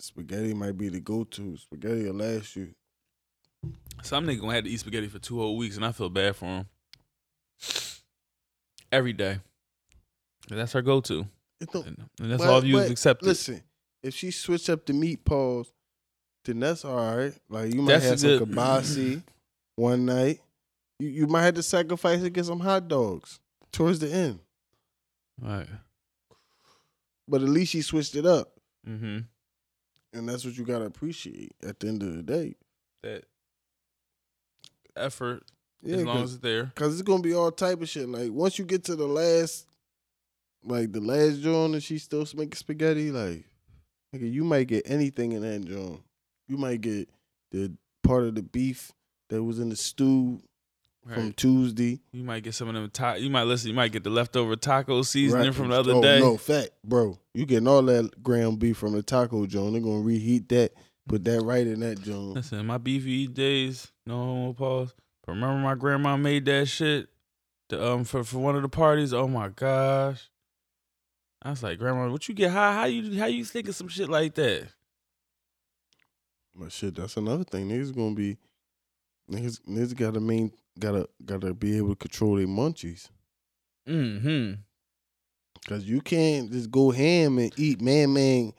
Spaghetti might be the go to. Spaghetti will last you. Some nigga gonna have to eat spaghetti for two whole weeks, and I feel bad for him. Every day. And That's her go to. And that's But- all you but accept. Listen, if she switch up the meat paws, then that's all right. Like you might That's have some good- kielbasi one night. You you might have to sacrifice and get some hot dogs towards the end. Right. But at least she switched it up. Mm-hmm. And that's what you gotta appreciate at the end of the day. That effort, Yeah, as long as it's there. 'cause it's gonna be all type of shit. Like once you get to the last like the last joint and she still making spaghetti, like nigga, you might get anything in that joint. You might get the part of the beef that was in the stew from Tuesday. You might get some of them. Ta- you might listen. You might get the leftover taco seasoning Right. from the other oh, day. No, fact, bro. You getting all that ground beef from the taco joint. They're gonna reheat that, put that right in that joint. Listen, my beefy days, no homo pause. But remember my grandma made that shit um for, for one of the parties. Oh my gosh. I was like, Grandma, what you get high? How you how you think of some shit like that? But shit, that's another thing. Niggas gonna be niggas niggas gotta main gotta gotta be able to control their munchies. Mm-hmm. Cause you can't just go ham and eat man man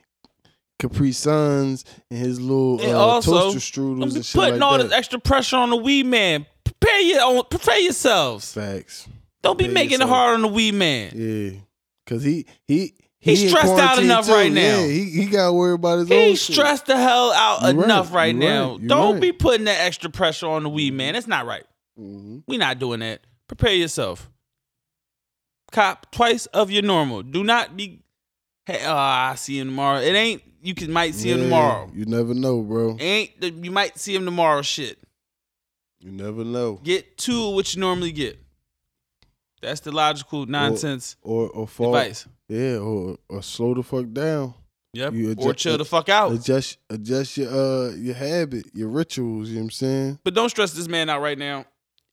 Capri Suns and his little And uh, also, toaster strudels be and shit putting like all that. this extra pressure on the wee man. Prepare your own prepare yourselves. Facts. Don't be Prepare making yourself. it hard on the wee man. Yeah. Cause he he He's in stressed out enough too. right now. Yeah, he he got worried about his own He's shit. stressed the hell out You right, enough right, you now. right, Don't right. be putting that extra pressure on the wee man. It's not right. Mhm. We not doing that. Prepare yourself. Cop twice of your normal. Do not be. Hey, oh, I see him tomorrow. It ain't. You can might see him tomorrow. You never know, bro. It ain't. You might see him tomorrow. Shit. You never know. Get two of what you normally get. That's the logical nonsense Or or fall. advice. Yeah, or or slow the fuck down. Yep. You or chill the fuck out. Adjust adjust your uh your habit, your rituals, you know what I'm saying? But don't stress this man out right now.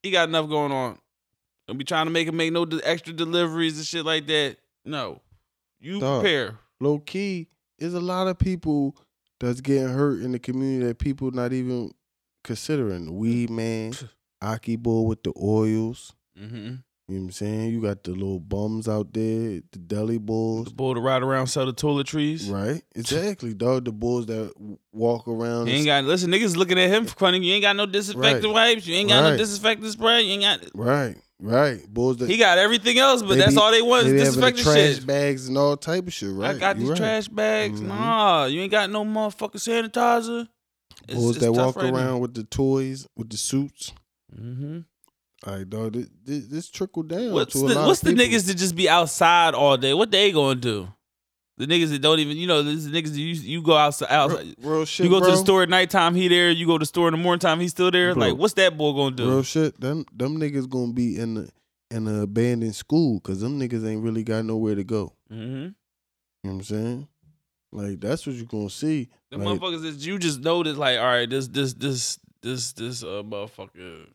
He got enough going on. Don't be trying to make him make no de- extra deliveries and shit like that. No. You Dog. prepare. Low key, there's a lot of people that's getting hurt in the community that people not even considering. The weed man, Aki boy with the oils. Mm-hmm. You know what I'm saying? You got the little bums out there, the deli bulls. The bulls. bull to ride around, sell the toiletries. Right? Exactly, dog. The bulls that walk around. You ain't got listen, niggas looking at him funny. You ain't got no disinfectant Right. wipes. You ain't got no Right. disinfectant spray. You ain't got. Right, right. Bulls that He got everything else, but that's be- all they want they is be having the disinfectant trash shit. bags and all type of shit. Right? I got these right. trash bags. Mhm. Nah, you ain't got no motherfucking sanitizer. Bulls it's that walk right now. around with the toys, with the suits. Mm-hmm. All right, dog. This, this, this trickle down What's to a the lot what's of the people. niggas that just be outside all day? What they gonna do? The niggas that don't even, you know, this niggas that you you go outside, outside Real, real shit, you go bro. to the store at nighttime, he there. You go to the store in the morning time, he's still there. Bro. Like, what's that boy gonna do? Real shit. Them them niggas gonna be in the in the abandoned school because them niggas ain't really got nowhere to go. Mm-hmm. You know what I'm saying? Like that's what you're gonna see. The Like, motherfuckers that you just notice, like, all right, this, this, this, this, this, uh, motherfucker, wha- wha-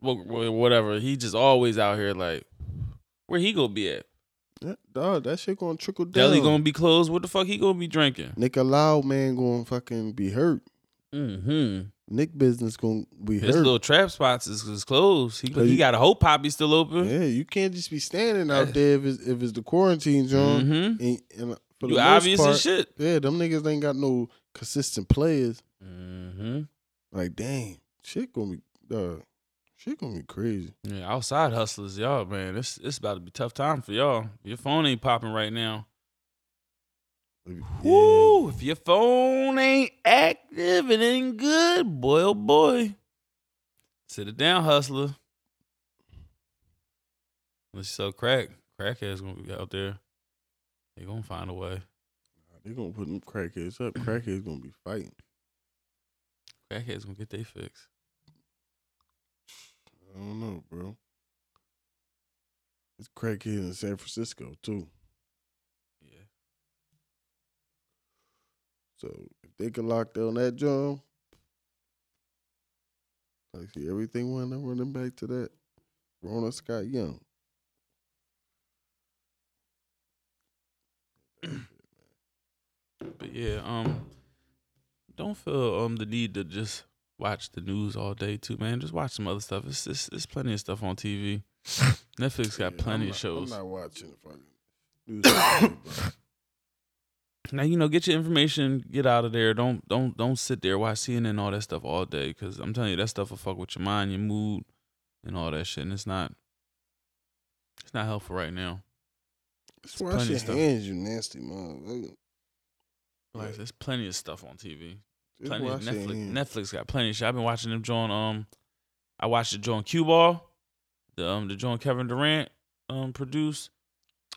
whatever. He just always out here, like, where he gonna be at? yeah, dog, that shit gonna trickle down. Deli gonna be closed. What the fuck he gonna be drinking? Nicolau man gonna fucking be hurt. Mm-hmm. Nick business gonna be His hurt. little trap spots is, is closed. He, he you- got a whole poppy still open. yeah, you can't just be standing out there if it's if it's the quarantine zone. Mm-hmm. And, and for the You most obvious part, as shit. Yeah, them niggas ain't got no consistent players. Mm-hmm. Like, damn, shit gonna be, uh, shit gonna be crazy. Yeah, outside hustlers, y'all, man. It's it's about to be a tough time for y'all. Your phone ain't popping right now. Yeah. Woo! If your phone ain't active, it ain't good, boy. Oh boy. Sit it down, hustler. Unless you sell crack, crackheads gonna be out there. They gonna find a way. They gonna put them crackheads up. Crackheads gonna be fighting. Crackheads gonna get they fix. I don't know, bro. It's crackheads in San Francisco too. Yeah. So if they can lock down that joint, I see everything when I'm running back to that. Rona Scott Young. But yeah, um, don't feel um the need to just watch the news all day too, man. Just watch some other stuff. It's it's, it's plenty of stuff on TV. Netflix got Yeah, plenty I'm of shows. I'm not watching the fucking news. all day, bro. Now you know, get your information, get out of there. Don't don't don't sit there watch CNN and all that stuff all day. Cause I'm telling you, that stuff will fuck with your mind, your mood, and all that shit. And it's not it's not helpful right now. Just wash plenty your of stuff. hands, you nasty motherfucker. Like there's plenty of stuff on TV. Plenty of Netflix. hands. Netflix got plenty of shit. I've been watching them join. Um, I watched the join Q Ball, the um the join Kevin Durant um produced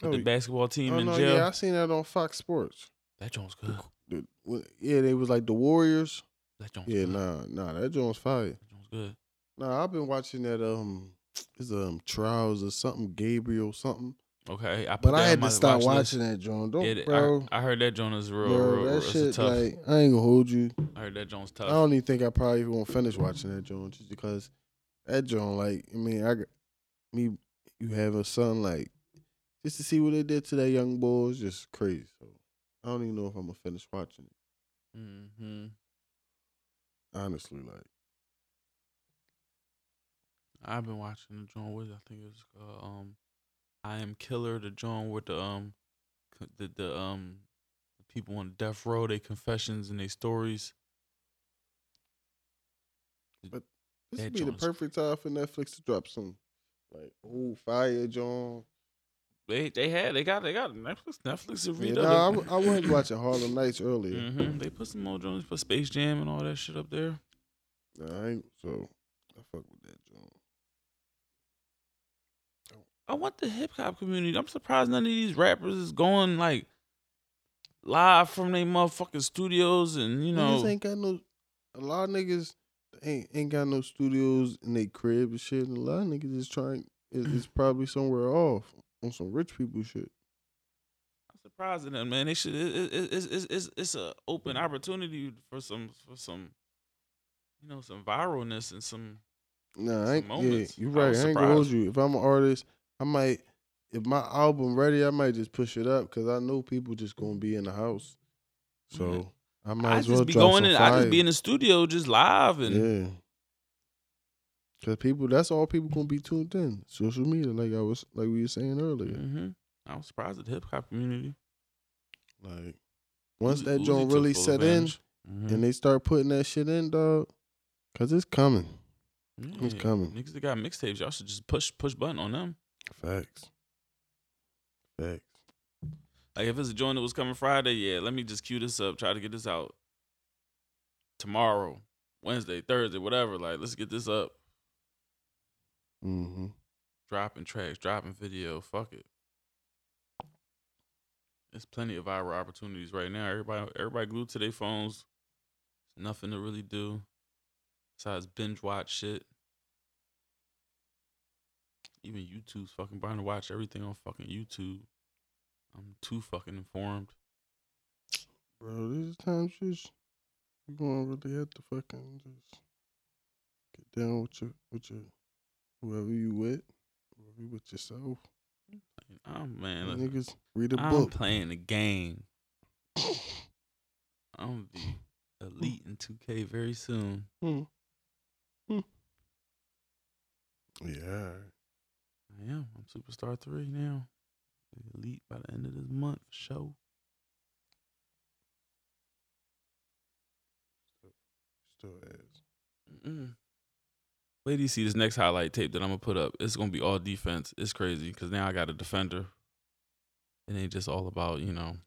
with Oh, the basketball team Oh in no, jail. yeah, I seen that on Fox Sports. That joint's good. The- what- yeah, they was like the Warriors. That joint's Yeah, good. nah, nah, that joint's fire. That joint's good. Nah, I've been watching that um, it's um trials or something, Gabriel something. Okay, I put But I had to stop watch watching that joint. Don't, Yeah, bro. I, I heard that joint is real, bro, real, that it's shit tough. like I ain't gonna hold you. I heard that joint's tough. I don't even think I probably won't finish watching that joint just because that joint, like, I mean, I me, you have a son, like, just to see what they did to that young boy is just crazy. So I don't even know if I'm gonna finish watching it. hmm Honestly, like, I've been watching the joint with I think it was uh, um, I Am Killer, the joint with the um, the the um, the people on death row, their confessions and their stories. But this would be the perfect time for Netflix to drop some like old fire John. They they had they got they got Netflix Netflix is Yeah, redone. nah, I, I was watching Harlem Nights earlier. hmm They put some more joints, put Space Jam and all that shit up there. Nah, I ain't, so I fuck with that joint. I want the hip hop community. I'm surprised none of these rappers is going like live from their motherfucking studios and you know niggas ain't got no. A lot of niggas ain't ain't got no studios in their crib and shit. And a lot of niggas is trying. Is, is probably somewhere off on some rich people shit. I'm surprised at them, man. They should. It, it, it's it's it's it's a open opportunity for some for some, you know, some viralness and some. Nah, I ain't. Yeah, you I right. I, was ain't gonna hold you. If I'm an artist, I might. If my album ready, I might just push it up because I know people just gonna be in the house. So. I might I as just well be drop going some in. fire. I just be in the studio just live and. Yeah. Cause people, that's all people gonna be tuned in. Social media, like I was, like we were saying earlier. hmm I was surprised at the hip hop community. Like once Uzi- that joint really set in. Mhm. and they start putting that shit in, dog, cause it's coming. it's coming. Niggas that got mixtapes, y'all should just push push button on them. Facts. Facts. Like if it's a joint that was coming Friday, yeah, let me just cue this up, try to get this out tomorrow. Wednesday, Thursday, whatever. Like, let's get this up. Mm-hmm. Dropping tracks, dropping video. Fuck it. There's plenty of viral opportunities right now. Everybody, everybody glued to their phones. Nothing to really do besides binge watch shit. Even YouTube's fucking trying to watch everything on fucking YouTube. I'm too fucking informed. Bro, these times just you gonna really have to fucking just get down with your with your whoever you with, whoever you with yourself. Oh man, listen, niggas read a I'm book. playing the game. I'm be elite in 2K very soon. Hmm. Hmm. Yeah. I am. I'm Superstar 3 now. Elite by the end of this month for sure. Still ass. Mm-mm. You see this next highlight tape that I'm gonna put up. It's gonna be all defense. It's crazy because now I got a defender. It ain't just all about you know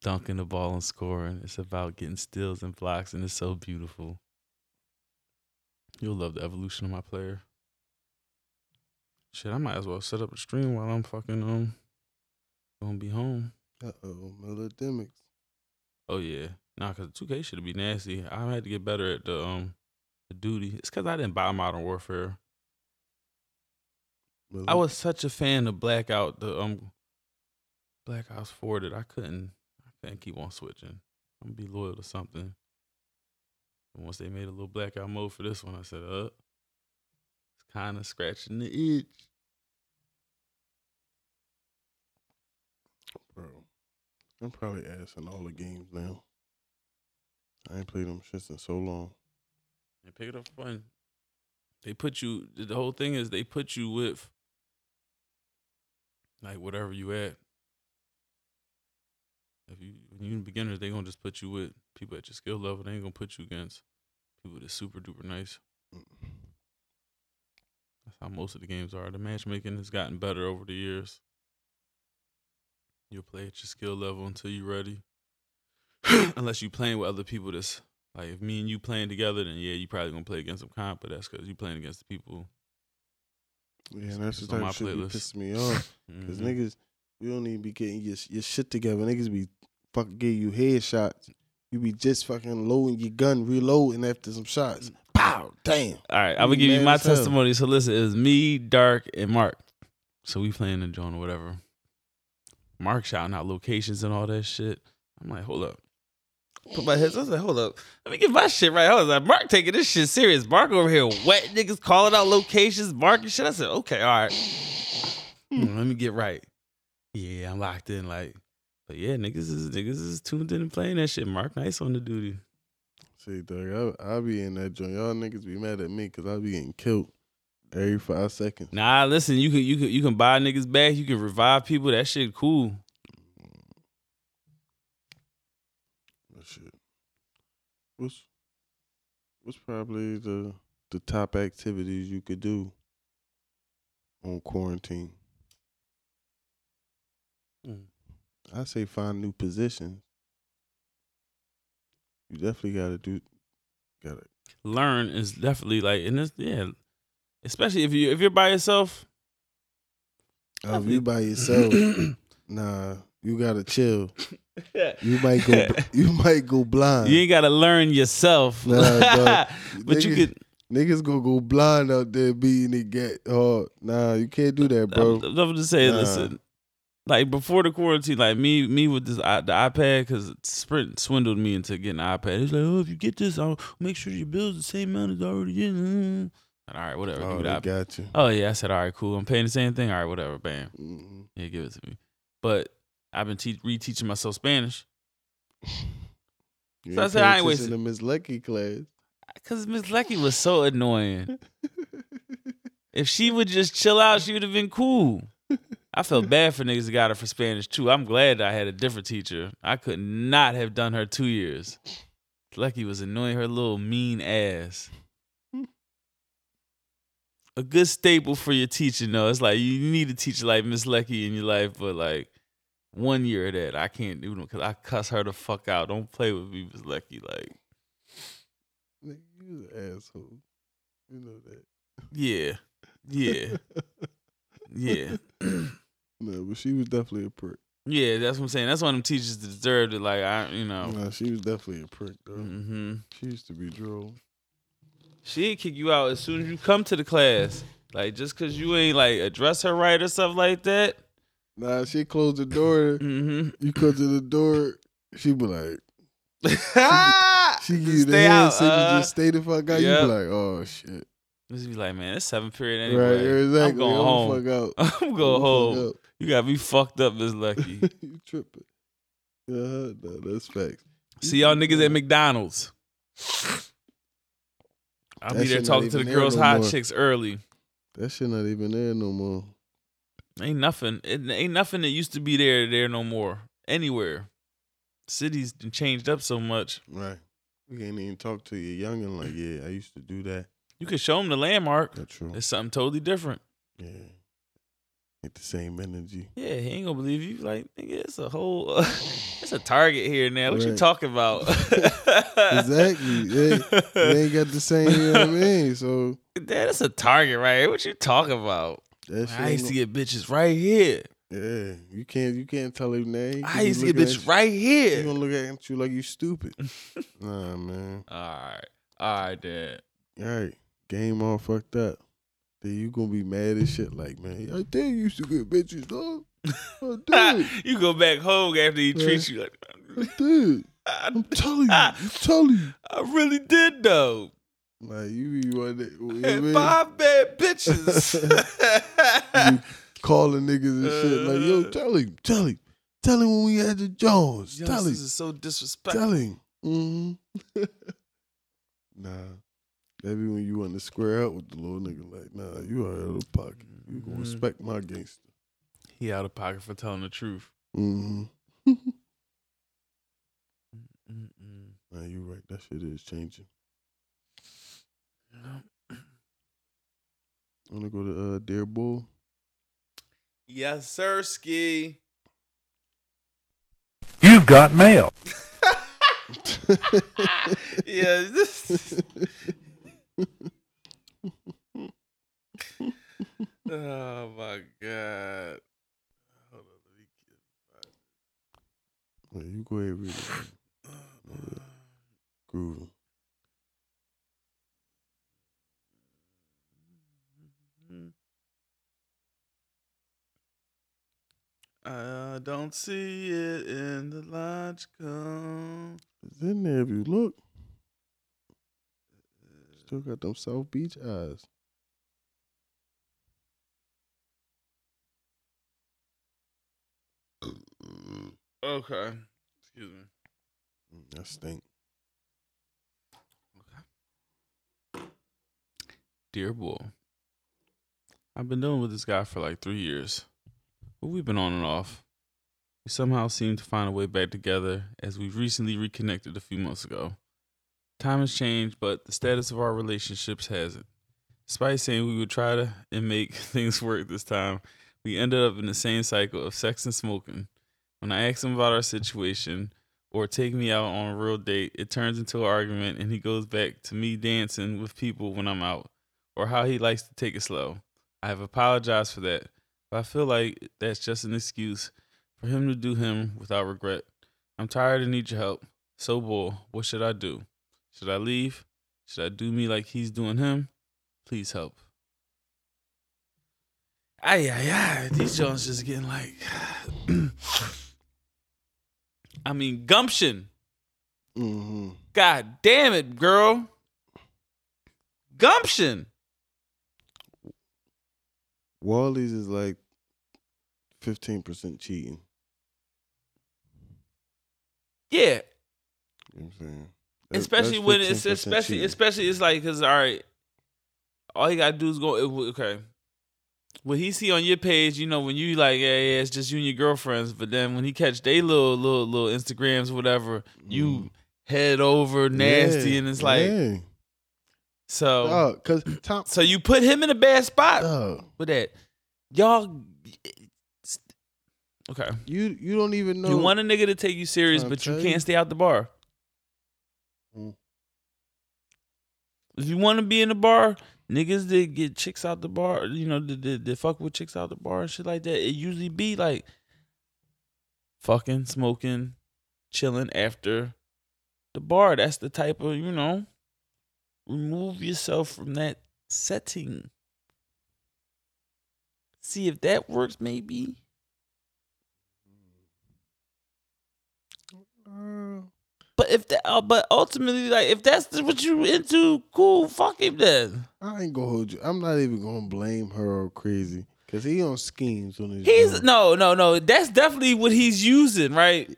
dunking the ball and scoring. It's about getting steals and blocks, and it's so beautiful. You'll love the evolution of my player. Shit, I might as well set up a stream while I'm fucking um gonna be home. Uh oh, melodemics. Oh yeah, nah, cause 2K should be nasty. I had to get better at the um the duty. It's cause I didn't buy Modern Warfare. I was such a fan of Blackout, the um Black Ops 4 that I couldn't I couldn't keep on switching. I'm gonna be loyal to something. And once they made a little blackout mode for this one, I said, uh, it's kinda scratching the itch. Bro, I'm probably asking all the games now. I ain't played them shits in so long. And pick it up fun. They put you the whole thing is they put you with like whatever you at. If you when you beginners, they gonna just put you with people at your skill level. They ain't gonna put you against people that's super duper nice. That's how most of the games are. The matchmaking has gotten better over the years. You'll play at your skill level until you're ready. Unless you're playing with other people that's like if me and you playing together, then yeah, you probably gonna play against some comp, but that's because you playing against the people. Yeah, and that's the on type my of shit playlist. pissing me off. Cause Mhm. niggas, we don't even be getting your your shit together. Niggas be fucking give you headshots. You be just fucking loading your gun, reloading after some shots. Pow, damn. All right, I'm gonna give you my testimony. So listen, it was me, Dark, and Mark. So we playing the joint or whatever. Mark shouting out locations and all that shit. I'm like, hold up. Put my heads. I was like, hold up. Let me get my shit right. I was like, Mark taking this shit serious. Mark over here wet niggas calling out locations, Mark and shit. I said, okay, all right. Hmm, let me get right. Yeah, I'm locked in. Like, but yeah, niggas is niggas is tuned in and playing that shit. Mark nice on the duty. See, dog, I, I be in that joint. Y'all niggas be mad at me because I be getting killed every five seconds. Nah, listen, you can you can you can buy niggas back. You can revive people. That shit cool. That shit. What's what's probably the the top activities you could do on quarantine? Mm. I say find new positions. You definitely gotta do gotta Learn is definitely like, and it's yeah, especially if you if you're by yourself. Oh, if you by yourself, nah, you gotta chill. You might go you might go blind. You ain't gotta learn yourself. Nah, but you could. Niggas gonna go blind out there beating the get hard. Oh, nah, you can't do that, bro. I'm, I'm just saying, Nah. listen. Like before the quarantine, like me, me with this i- the iPad, because Sprint swindled me into getting an iPad. He's like, oh, if you get this, I'll make sure your bill's the same amount as already getting. All right, whatever. Oh, they got you. Oh yeah, I said, all right, cool. I'm paying the same thing. All right, whatever. Bam. Mhm. Yeah, give it to me. But I've been te- reteaching myself Spanish So I said I ain't wasting- to Miss Lucky class. because Miss Lucky was so annoying. if she would just chill out, she would have been cool. I felt bad for niggas that got her for Spanish too. I'm glad I had a different teacher. I could not have done her two years. Lucky was annoying her little mean ass. A good staple for your teaching though. It's like you need a teacher like Miss Lucky in your life, but like one year of that I can't do them because I cuss her the fuck out. Don't play with me, Miss Lucky. Like Nigga, you an asshole. You know that. Yeah, yeah, yeah, No, but she was definitely a prick. yeah. That's what I'm saying. That's one of them teachers that deserved it. Like I, you know. Nah, she was definitely a prick though. hmm She used to be droll. She'd kick you out as soon as you come to the class. Like just cause you ain't like address her right or stuff like that. Nah, she closed the door. Mm-hmm. You come to the door, she be like, she give you the Stay hand out, signal, uh, just stay the fuck out. yep. You be like, oh shit. Just be like, man, it's seventh period Right, anyway. exactly. I'm going home. Fuck out. I'm going home. fuck out. You got me fucked up, Miss Lucky. you tripping. Yeah, no, that's facts. See y'all niggas at McDonald's. I'll That be there talking to the girls' no hot more. chicks early. That shit not even there no more. Ain't nothing. It ain't nothing that used to be there there no more. Anywhere. Cities changed up so much. Right. We can't even talk to your youngin' like, yeah, I used to do that. You could show them the landmark. That's true. It's something totally different. Yeah. Get the same energy. Yeah, he ain't gonna believe you. Like, nigga, it's a whole, it's a target here now. What you talking about? Exactly. They, they ain't got the same, you know what I mean? So Dad, it's a target right here. What you talking about? I used to get bitches right here. Yeah. You can't you can't tell him that. He I used to get at right you- He gonna look at you like you stupid. nah, man. All right, all right, Dad. All right. Game all fucked up. Then you gonna be mad as shit like, man, I did used to get bitches, dog. I did. you go back home after he treats you like. I did. I'm telling you. I'm telling you. I really did though. Like you be one that you know I mean? five bad bitches. You calling niggas and shit. Like, yo, Uh. tell him, tell him. Tell him when we had the Jones. Tell him. Youngsters is so disrespectful. Tell him. Mm-hmm. nah. That be when you want to square up with the little nigga. Like, nah, you are out of pocket. You gonna Mhm. respect my gangster. He out of pocket for telling the truth. Mm-hmm. Nah, you right. That shit is changing. I Wanna go to uh Dare Bull? Yes, sir, Ski. You've got mail. yeah, this. oh my god. Hold on, let me get Yeah, you go ahead and read it. Grooving. I don't see it in the logical. It's in there if you look. Still got them South Beach eyes. Okay. Excuse me. Mm, That stink. Okay. Dear boy, I've been dealing with this guy for like three years, but we've been on and off. We somehow seem to find a way back together as we've recently reconnected a few months ago. Time has changed, but the status of our relationships hasn't. Despite saying we would try to and make things work this time, we ended up in the same cycle of sex and smoking. When I ask him about our situation or take me out on a real date, it turns into an argument and he goes back to me dancing with people when I'm out or how he likes to take it slow. I have apologized for that, but I feel like that's just an excuse for him to do him without regret. I'm tired and need your help. So, boy, what should I do? Should I leave? Should I do me like he's doing him? Please help. Ay, ay, ay. These Jones just getting like. I mean, gumption. Mm-hmm. God damn it, girl. Gumption. Wally's is like fifteen percent cheating. Yeah, You know what I'm saying? Especially when it's especially cheating. especially it's like because all right, all you gotta do is go. Okay, what he see on your page, you know, when you like, yeah, yeah, it's just you and your girlfriends. But then when he catch they little little little Instagrams, whatever, you head over nasty, Mm. Yeah, and it's like yeah. so. Dog, cause Tom, So you put him in a bad spot dog, with that. Y'all, okay. you you don't even know. You want a nigga to take you serious, Tryna but you can't you. stay out the bar. If you want to be in the bar, niggas that get chicks out the bar, you know, that, that fuck with chicks out the bar and shit like that, it usually be like fucking, smoking, chilling after the bar. That's the type of, you know, remove yourself from that setting. See if that works, maybe. Uh, But if that, uh, but ultimately, like, if that's what you into, cool, fuck him then. I ain't gonna hold you. I'm not even gonna blame her or crazy because he on schemes on his. He's joint. no, no, no. That's definitely what he's using, right?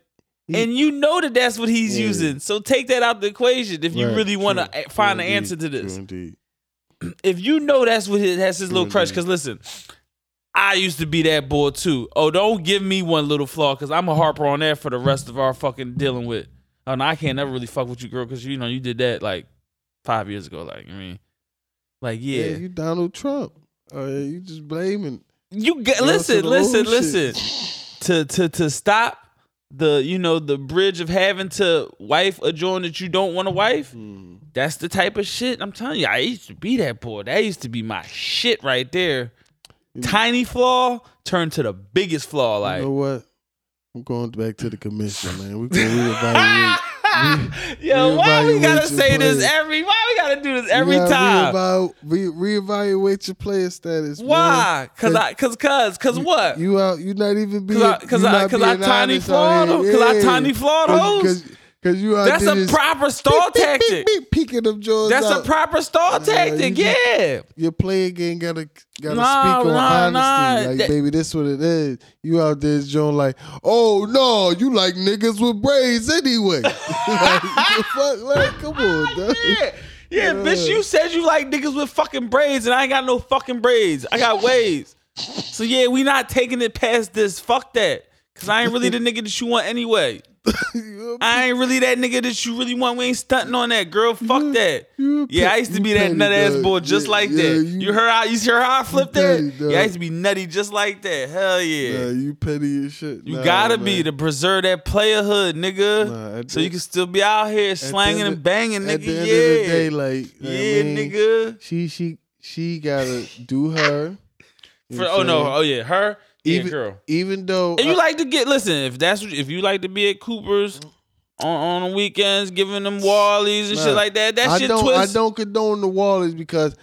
He- and you know that that's what he's Yeah. using. So take that out the equation if you Right, really want to find true an answer to this. indeed. If you know that's what his, that's his True little crush, because listen, I used to be that boy too. Oh, don't give me one little flaw, because I'm a harper on that for the rest of our fucking dealing with. Oh no, I can't never really fuck with you, girl, because you know you did that like five years ago. Like I mean, like Yeah, yeah, you Donald Trump. Uh, you just blaming. You get listen, listen, listen. To to to stop the you know the bridge of having to wife a joint that you don't want to wife. Hmm. That's the type of shit I'm telling you. I used to be that boy. That used to be my shit right there. Tiny flaw turned to the biggest flaw. Like you know what? I'm going back to the commission, man. We're gonna reevaluate. yo, why we gotta say this every? Why we gotta do this every time? Reevalu- re- reevaluate your player status. man. Why? Cause I, cause, cause, cause you, what? You out? You not even being? Cause I- cause I- cause I tiny flawed here. Cause I tiny flawed Cause- hoes. Cause, you That's a proper stall beep, tactic. beep, beep, peeking them jaws That's out. a proper stall Yeah, tactic. you Yeah. Your player game gotta gotta Nah, speak on nah, honesty. nah. Like, That- baby, this what it is. You out there, Joan, like, oh no, you like niggas with braids anyway. like, fuck, like, come on, dog. Yeah. Yeah, bitch, you said you like niggas with fucking braids, and I ain't got no fucking braids. I got waves. So yeah, we not taking it past this. Fuck that. Cause I ain't really the nigga that you want anyway. You I ain't really that nigga that you really want. We ain't stunting on that, girl. Fuck that. you Yeah, I used to be that nut ass boy just Yeah, like yeah, that. you- You, heard how you heard how I flipped that? dog. Yeah, I used to be nutty just like that. Hell yeah. Nah, you petty as shit. You Nah, gotta be to preserve that player hood, nigga. Nah, so the- you can still be out here slanging and banging, At nigga. the end yeah. of the day, like, yeah, I mean, nigga. She she she gotta do her. For, oh no, oh yeah, her, even girl. even though And you I- like to get listen, if that's what, if you like to be at Cooper's on, on the weekends, giving them wallies and Nah, shit like that, that I shit don't twist. I don't condone the Wallies because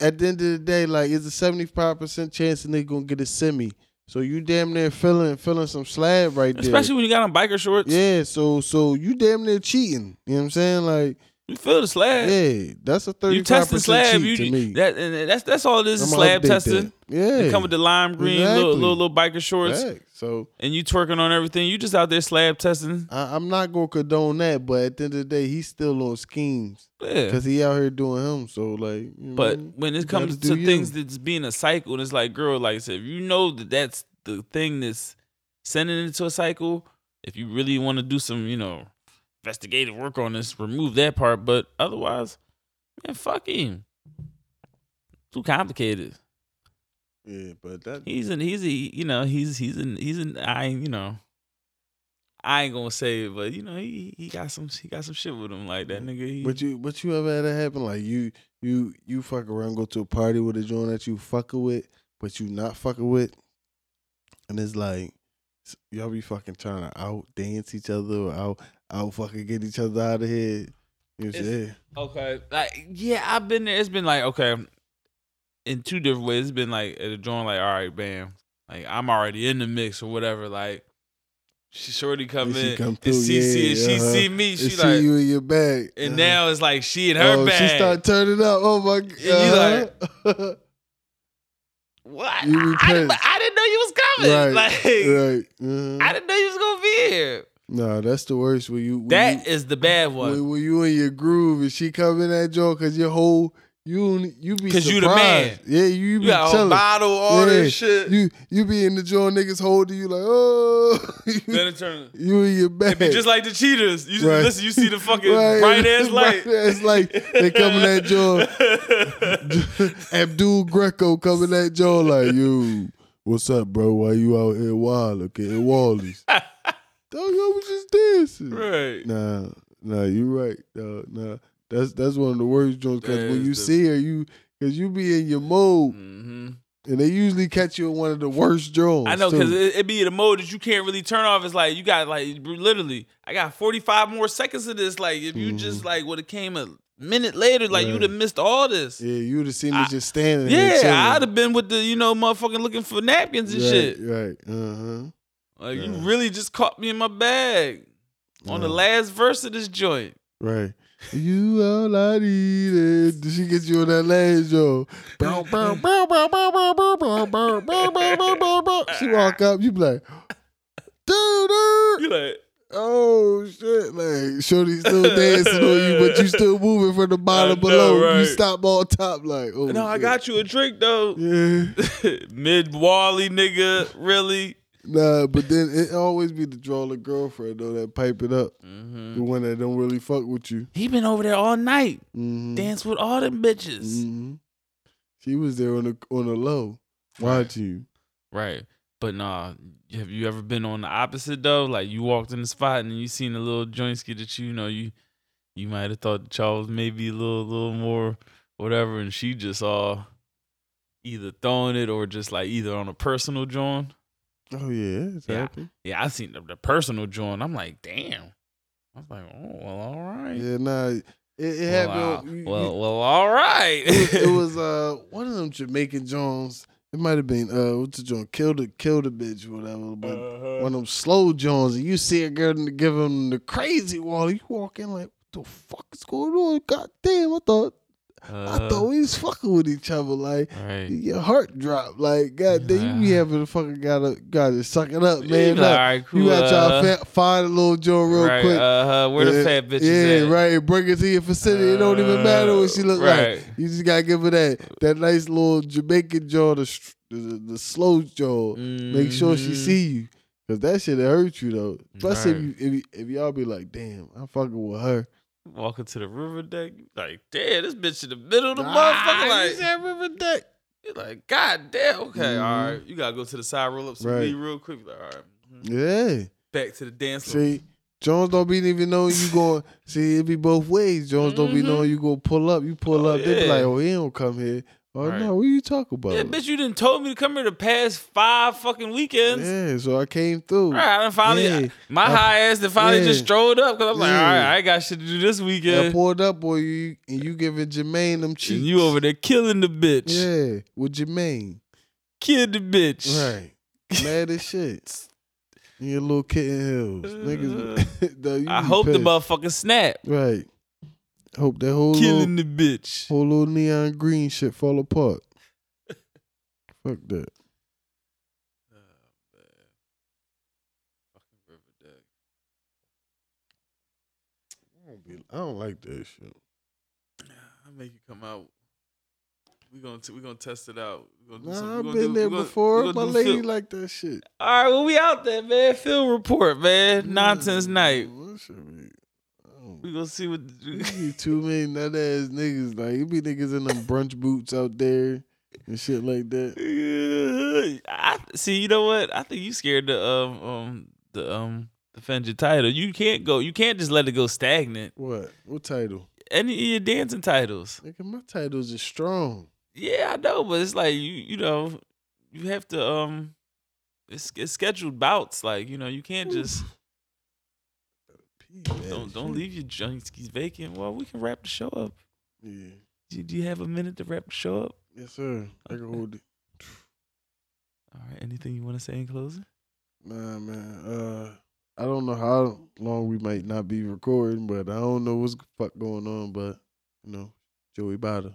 at the end of the day, like it's a seventy five percent chance the nigga gonna get a semi. So you damn near feeling feeling some slab right there. Especially when you got on biker shorts. yeah, so so you damn near cheating. You know what I'm saying? Like, You feel the slab. yeah, that's a thirty you test the slab. You to me. that and that's that's all this is slab testing. Yeah, They come with the lime green little, Exactly. little little biker shorts, Facts. So and you twerking on everything. You just out there slab testing. I, I'm not gonna condone that, but at the end of the day, he's still on schemes Yeah. because he out here doing him. So like, you But know, when it comes to do you. things that's being a cycle, and it's like, girl, like I said, if you know that that's the thing that's sending it into a cycle, if you really want to do some, you know, investigative work on this, remove that part. But otherwise, man, fuck him. Too complicated. yeah, but that He's an he's a you know he's he's an he's an I you know. I ain't gonna say it, but you know he he got some he got some shit with him like that nigga. He, But you, but you ever had that happen? Like you, you, you fuck around, go to a party with a joint that you fucking with, but you not fucking with, and it's like y'all be fucking trying to out dance each other or out out fucking get each other out of here. You know It's- saying? Okay. Like, yeah, I've been there. It's been like, okay, in two different ways. It's been like at a joint, like, all right, bam. Like, I'm already in the mix or whatever. Like, she shorty come she in come and through, see, see, yeah, she uh-huh. see me. And She see like, you in your bag, and Uh-huh. now it's like she in her oh, bag. she start turning up. Oh my god! you like- what? you I, I, didn't. I didn't know you was coming. right, Like, right. Uh-huh. I didn't know you was gonna be here. Nah, that's the worst. When you when That you, is the bad one. when, when you in your groove and she come in that joint because your whole you you be 'Cause surprised. you the man. Yeah, you, You be got a chilling. bottle, all Yeah, this shit. You you be in the joint, niggas holding you like oh, then it turns. you in your It bag. be just like the cheaters. You Right. listen, you see the fucking Right. bright ass light. Ass light. They coming at joint. Abdul Greco coming at Joe like you. What's up, bro? Why you out here wild? Okay, Wallies. Don't was dancing. right. Nah, nah, you right. Dog. Nah, That's that's one of the worst joints because when you the- see her, you because you be in your mode, hmm and they usually catch you in one of the worst joints. I know because it, it be in a mode that you can't really turn off. It's like you got like literally, I got 45 more seconds of this. Like if you just like would have came a minute later, like Mm-hmm. You'd have missed all this. yeah, you would have seen me I- just standing. there Yeah. I'd have been with the you know motherfucking looking for napkins and right, shit. Right. Uh huh. Like yeah. you really just caught me in my bag yeah. on the last verse of this joint. Right. you all I needed. Did she get you on that last yo? she walk up, you be like, dude. You like, oh shit, like Shorty's still dancing on you, but you still moving from the bottom know, below. Right. You stop on top like, oh no, shit. I got you a drink though. Yeah, mid Wally nigga, really nah, but then it always be the draw the girlfriend though that pipe it up, Mm-hmm. the one that don't really fuck with you. He been over there all night, Mm-hmm. dance with all them bitches. hmm She was there on the on the low, watching you. Right. But nah, have you ever been on the opposite though? Like you walked in the spot and you seen a little jointski that you, you know you you might have thought Charles maybe a little little more whatever, and she just all either throwing it or just like either on a personal joint. Oh yeah, Yeah. Yeah, I seen the, the personal joint. I'm like, damn. I was like, oh well, all right. Yeah, nah, it, it well, happened. uh, well, well, all right. it, was, it was uh one of them Jamaican Jones. It might have been uh what's the joint? Kill the kill the bitch or whatever. But Uh-huh. one of them slow Jones, and you see a girl and give him the crazy wall. You walk in like, what the fuck is going on? God damn, I thought I Uh, thought we was fucking with each other. Like right. your heart dropped. Like God damn, you be having to fucking gotta gotta suck it up, man. like, Look, all right, cool, you got y'all uh, find a little joint real right, quick. Uh-huh. Where the fat bitches Yeah, at? right. Bring it to your facility. it don't even matter what she look Right. like. You just gotta give her that that nice little Jamaican jaw, the the, the slow jaw. Make sure she Mhm. see you, cause that shit hurt you though. Especially Right. if, you, if you, if y'all be like, damn, I'm fucking with her. Walking to the river deck, like, damn, this bitch in the middle of the Ah, motherfucker. you Like, said river deck. you're like, god damn, okay, Mhm. all right. You gotta go to the side, roll up some Right. weed real quick. Like, all right. mhm. Yeah. Back to the dance floor. See, Jones don't be even knowing you going. See, it be both ways. Jones don't be Mhm. knowing you go pull up. You pull Oh, up. They be like, oh, he don't come here. Oh Right. no, what you talking about? Yeah, bitch, you didn't told me to come here the past five fucking weekends. Yeah, so I came through. All right, I finally, Yeah. my I- high ass that finally yeah. just strolled up because I'm like, all right, I got shit to do this weekend. I pulled up on you and you giving Jermaine them cheeks. And you over there killing the bitch. Yeah, with Jermaine. Kill the bitch. Right. Mad as shit. In your little kitten heels. Niggas. Uh, though, I be hope the pissed. motherfucker snap. Right. Hope that whole Killing little, the bitch. whole little neon green shit fall apart. Fuck that. I don't, I don't like that shit. I make you come out. We gonna t- we gonna test it out. We gonna do Nah, some- I've been do- there gonna- before. My lady field- like that shit. All right, well we out there, man. Field report, man. Nonsense Mm, night. We gonna see what. You too many nut ass niggas. Like you be niggas in them brunch boots out there and shit like that. I see. You know what? I think you scared to um um the um defend your title. You can't go. You can't just let it go stagnant. What? What title? Any of your dancing titles. Nigga, my titles are strong. Yeah, I know, but it's like you you know you have to um it's, it's scheduled bouts. Like you know you can't just Pee, don't don't leave your junkies vacant. Well, we can wrap the show up. Yeah. Do, do you have a minute to wrap the show up? Yes, sir. I can hold it. All right. Anything you want to say in closing? Nah, man. Uh, I don't know how long we might not be recording, but I don't know what's fuck going on. But you know, Joey Bada.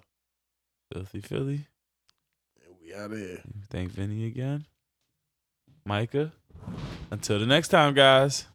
Filthy Philly. And We out here. Thank Vinny again. Micah. Until the next time, guys.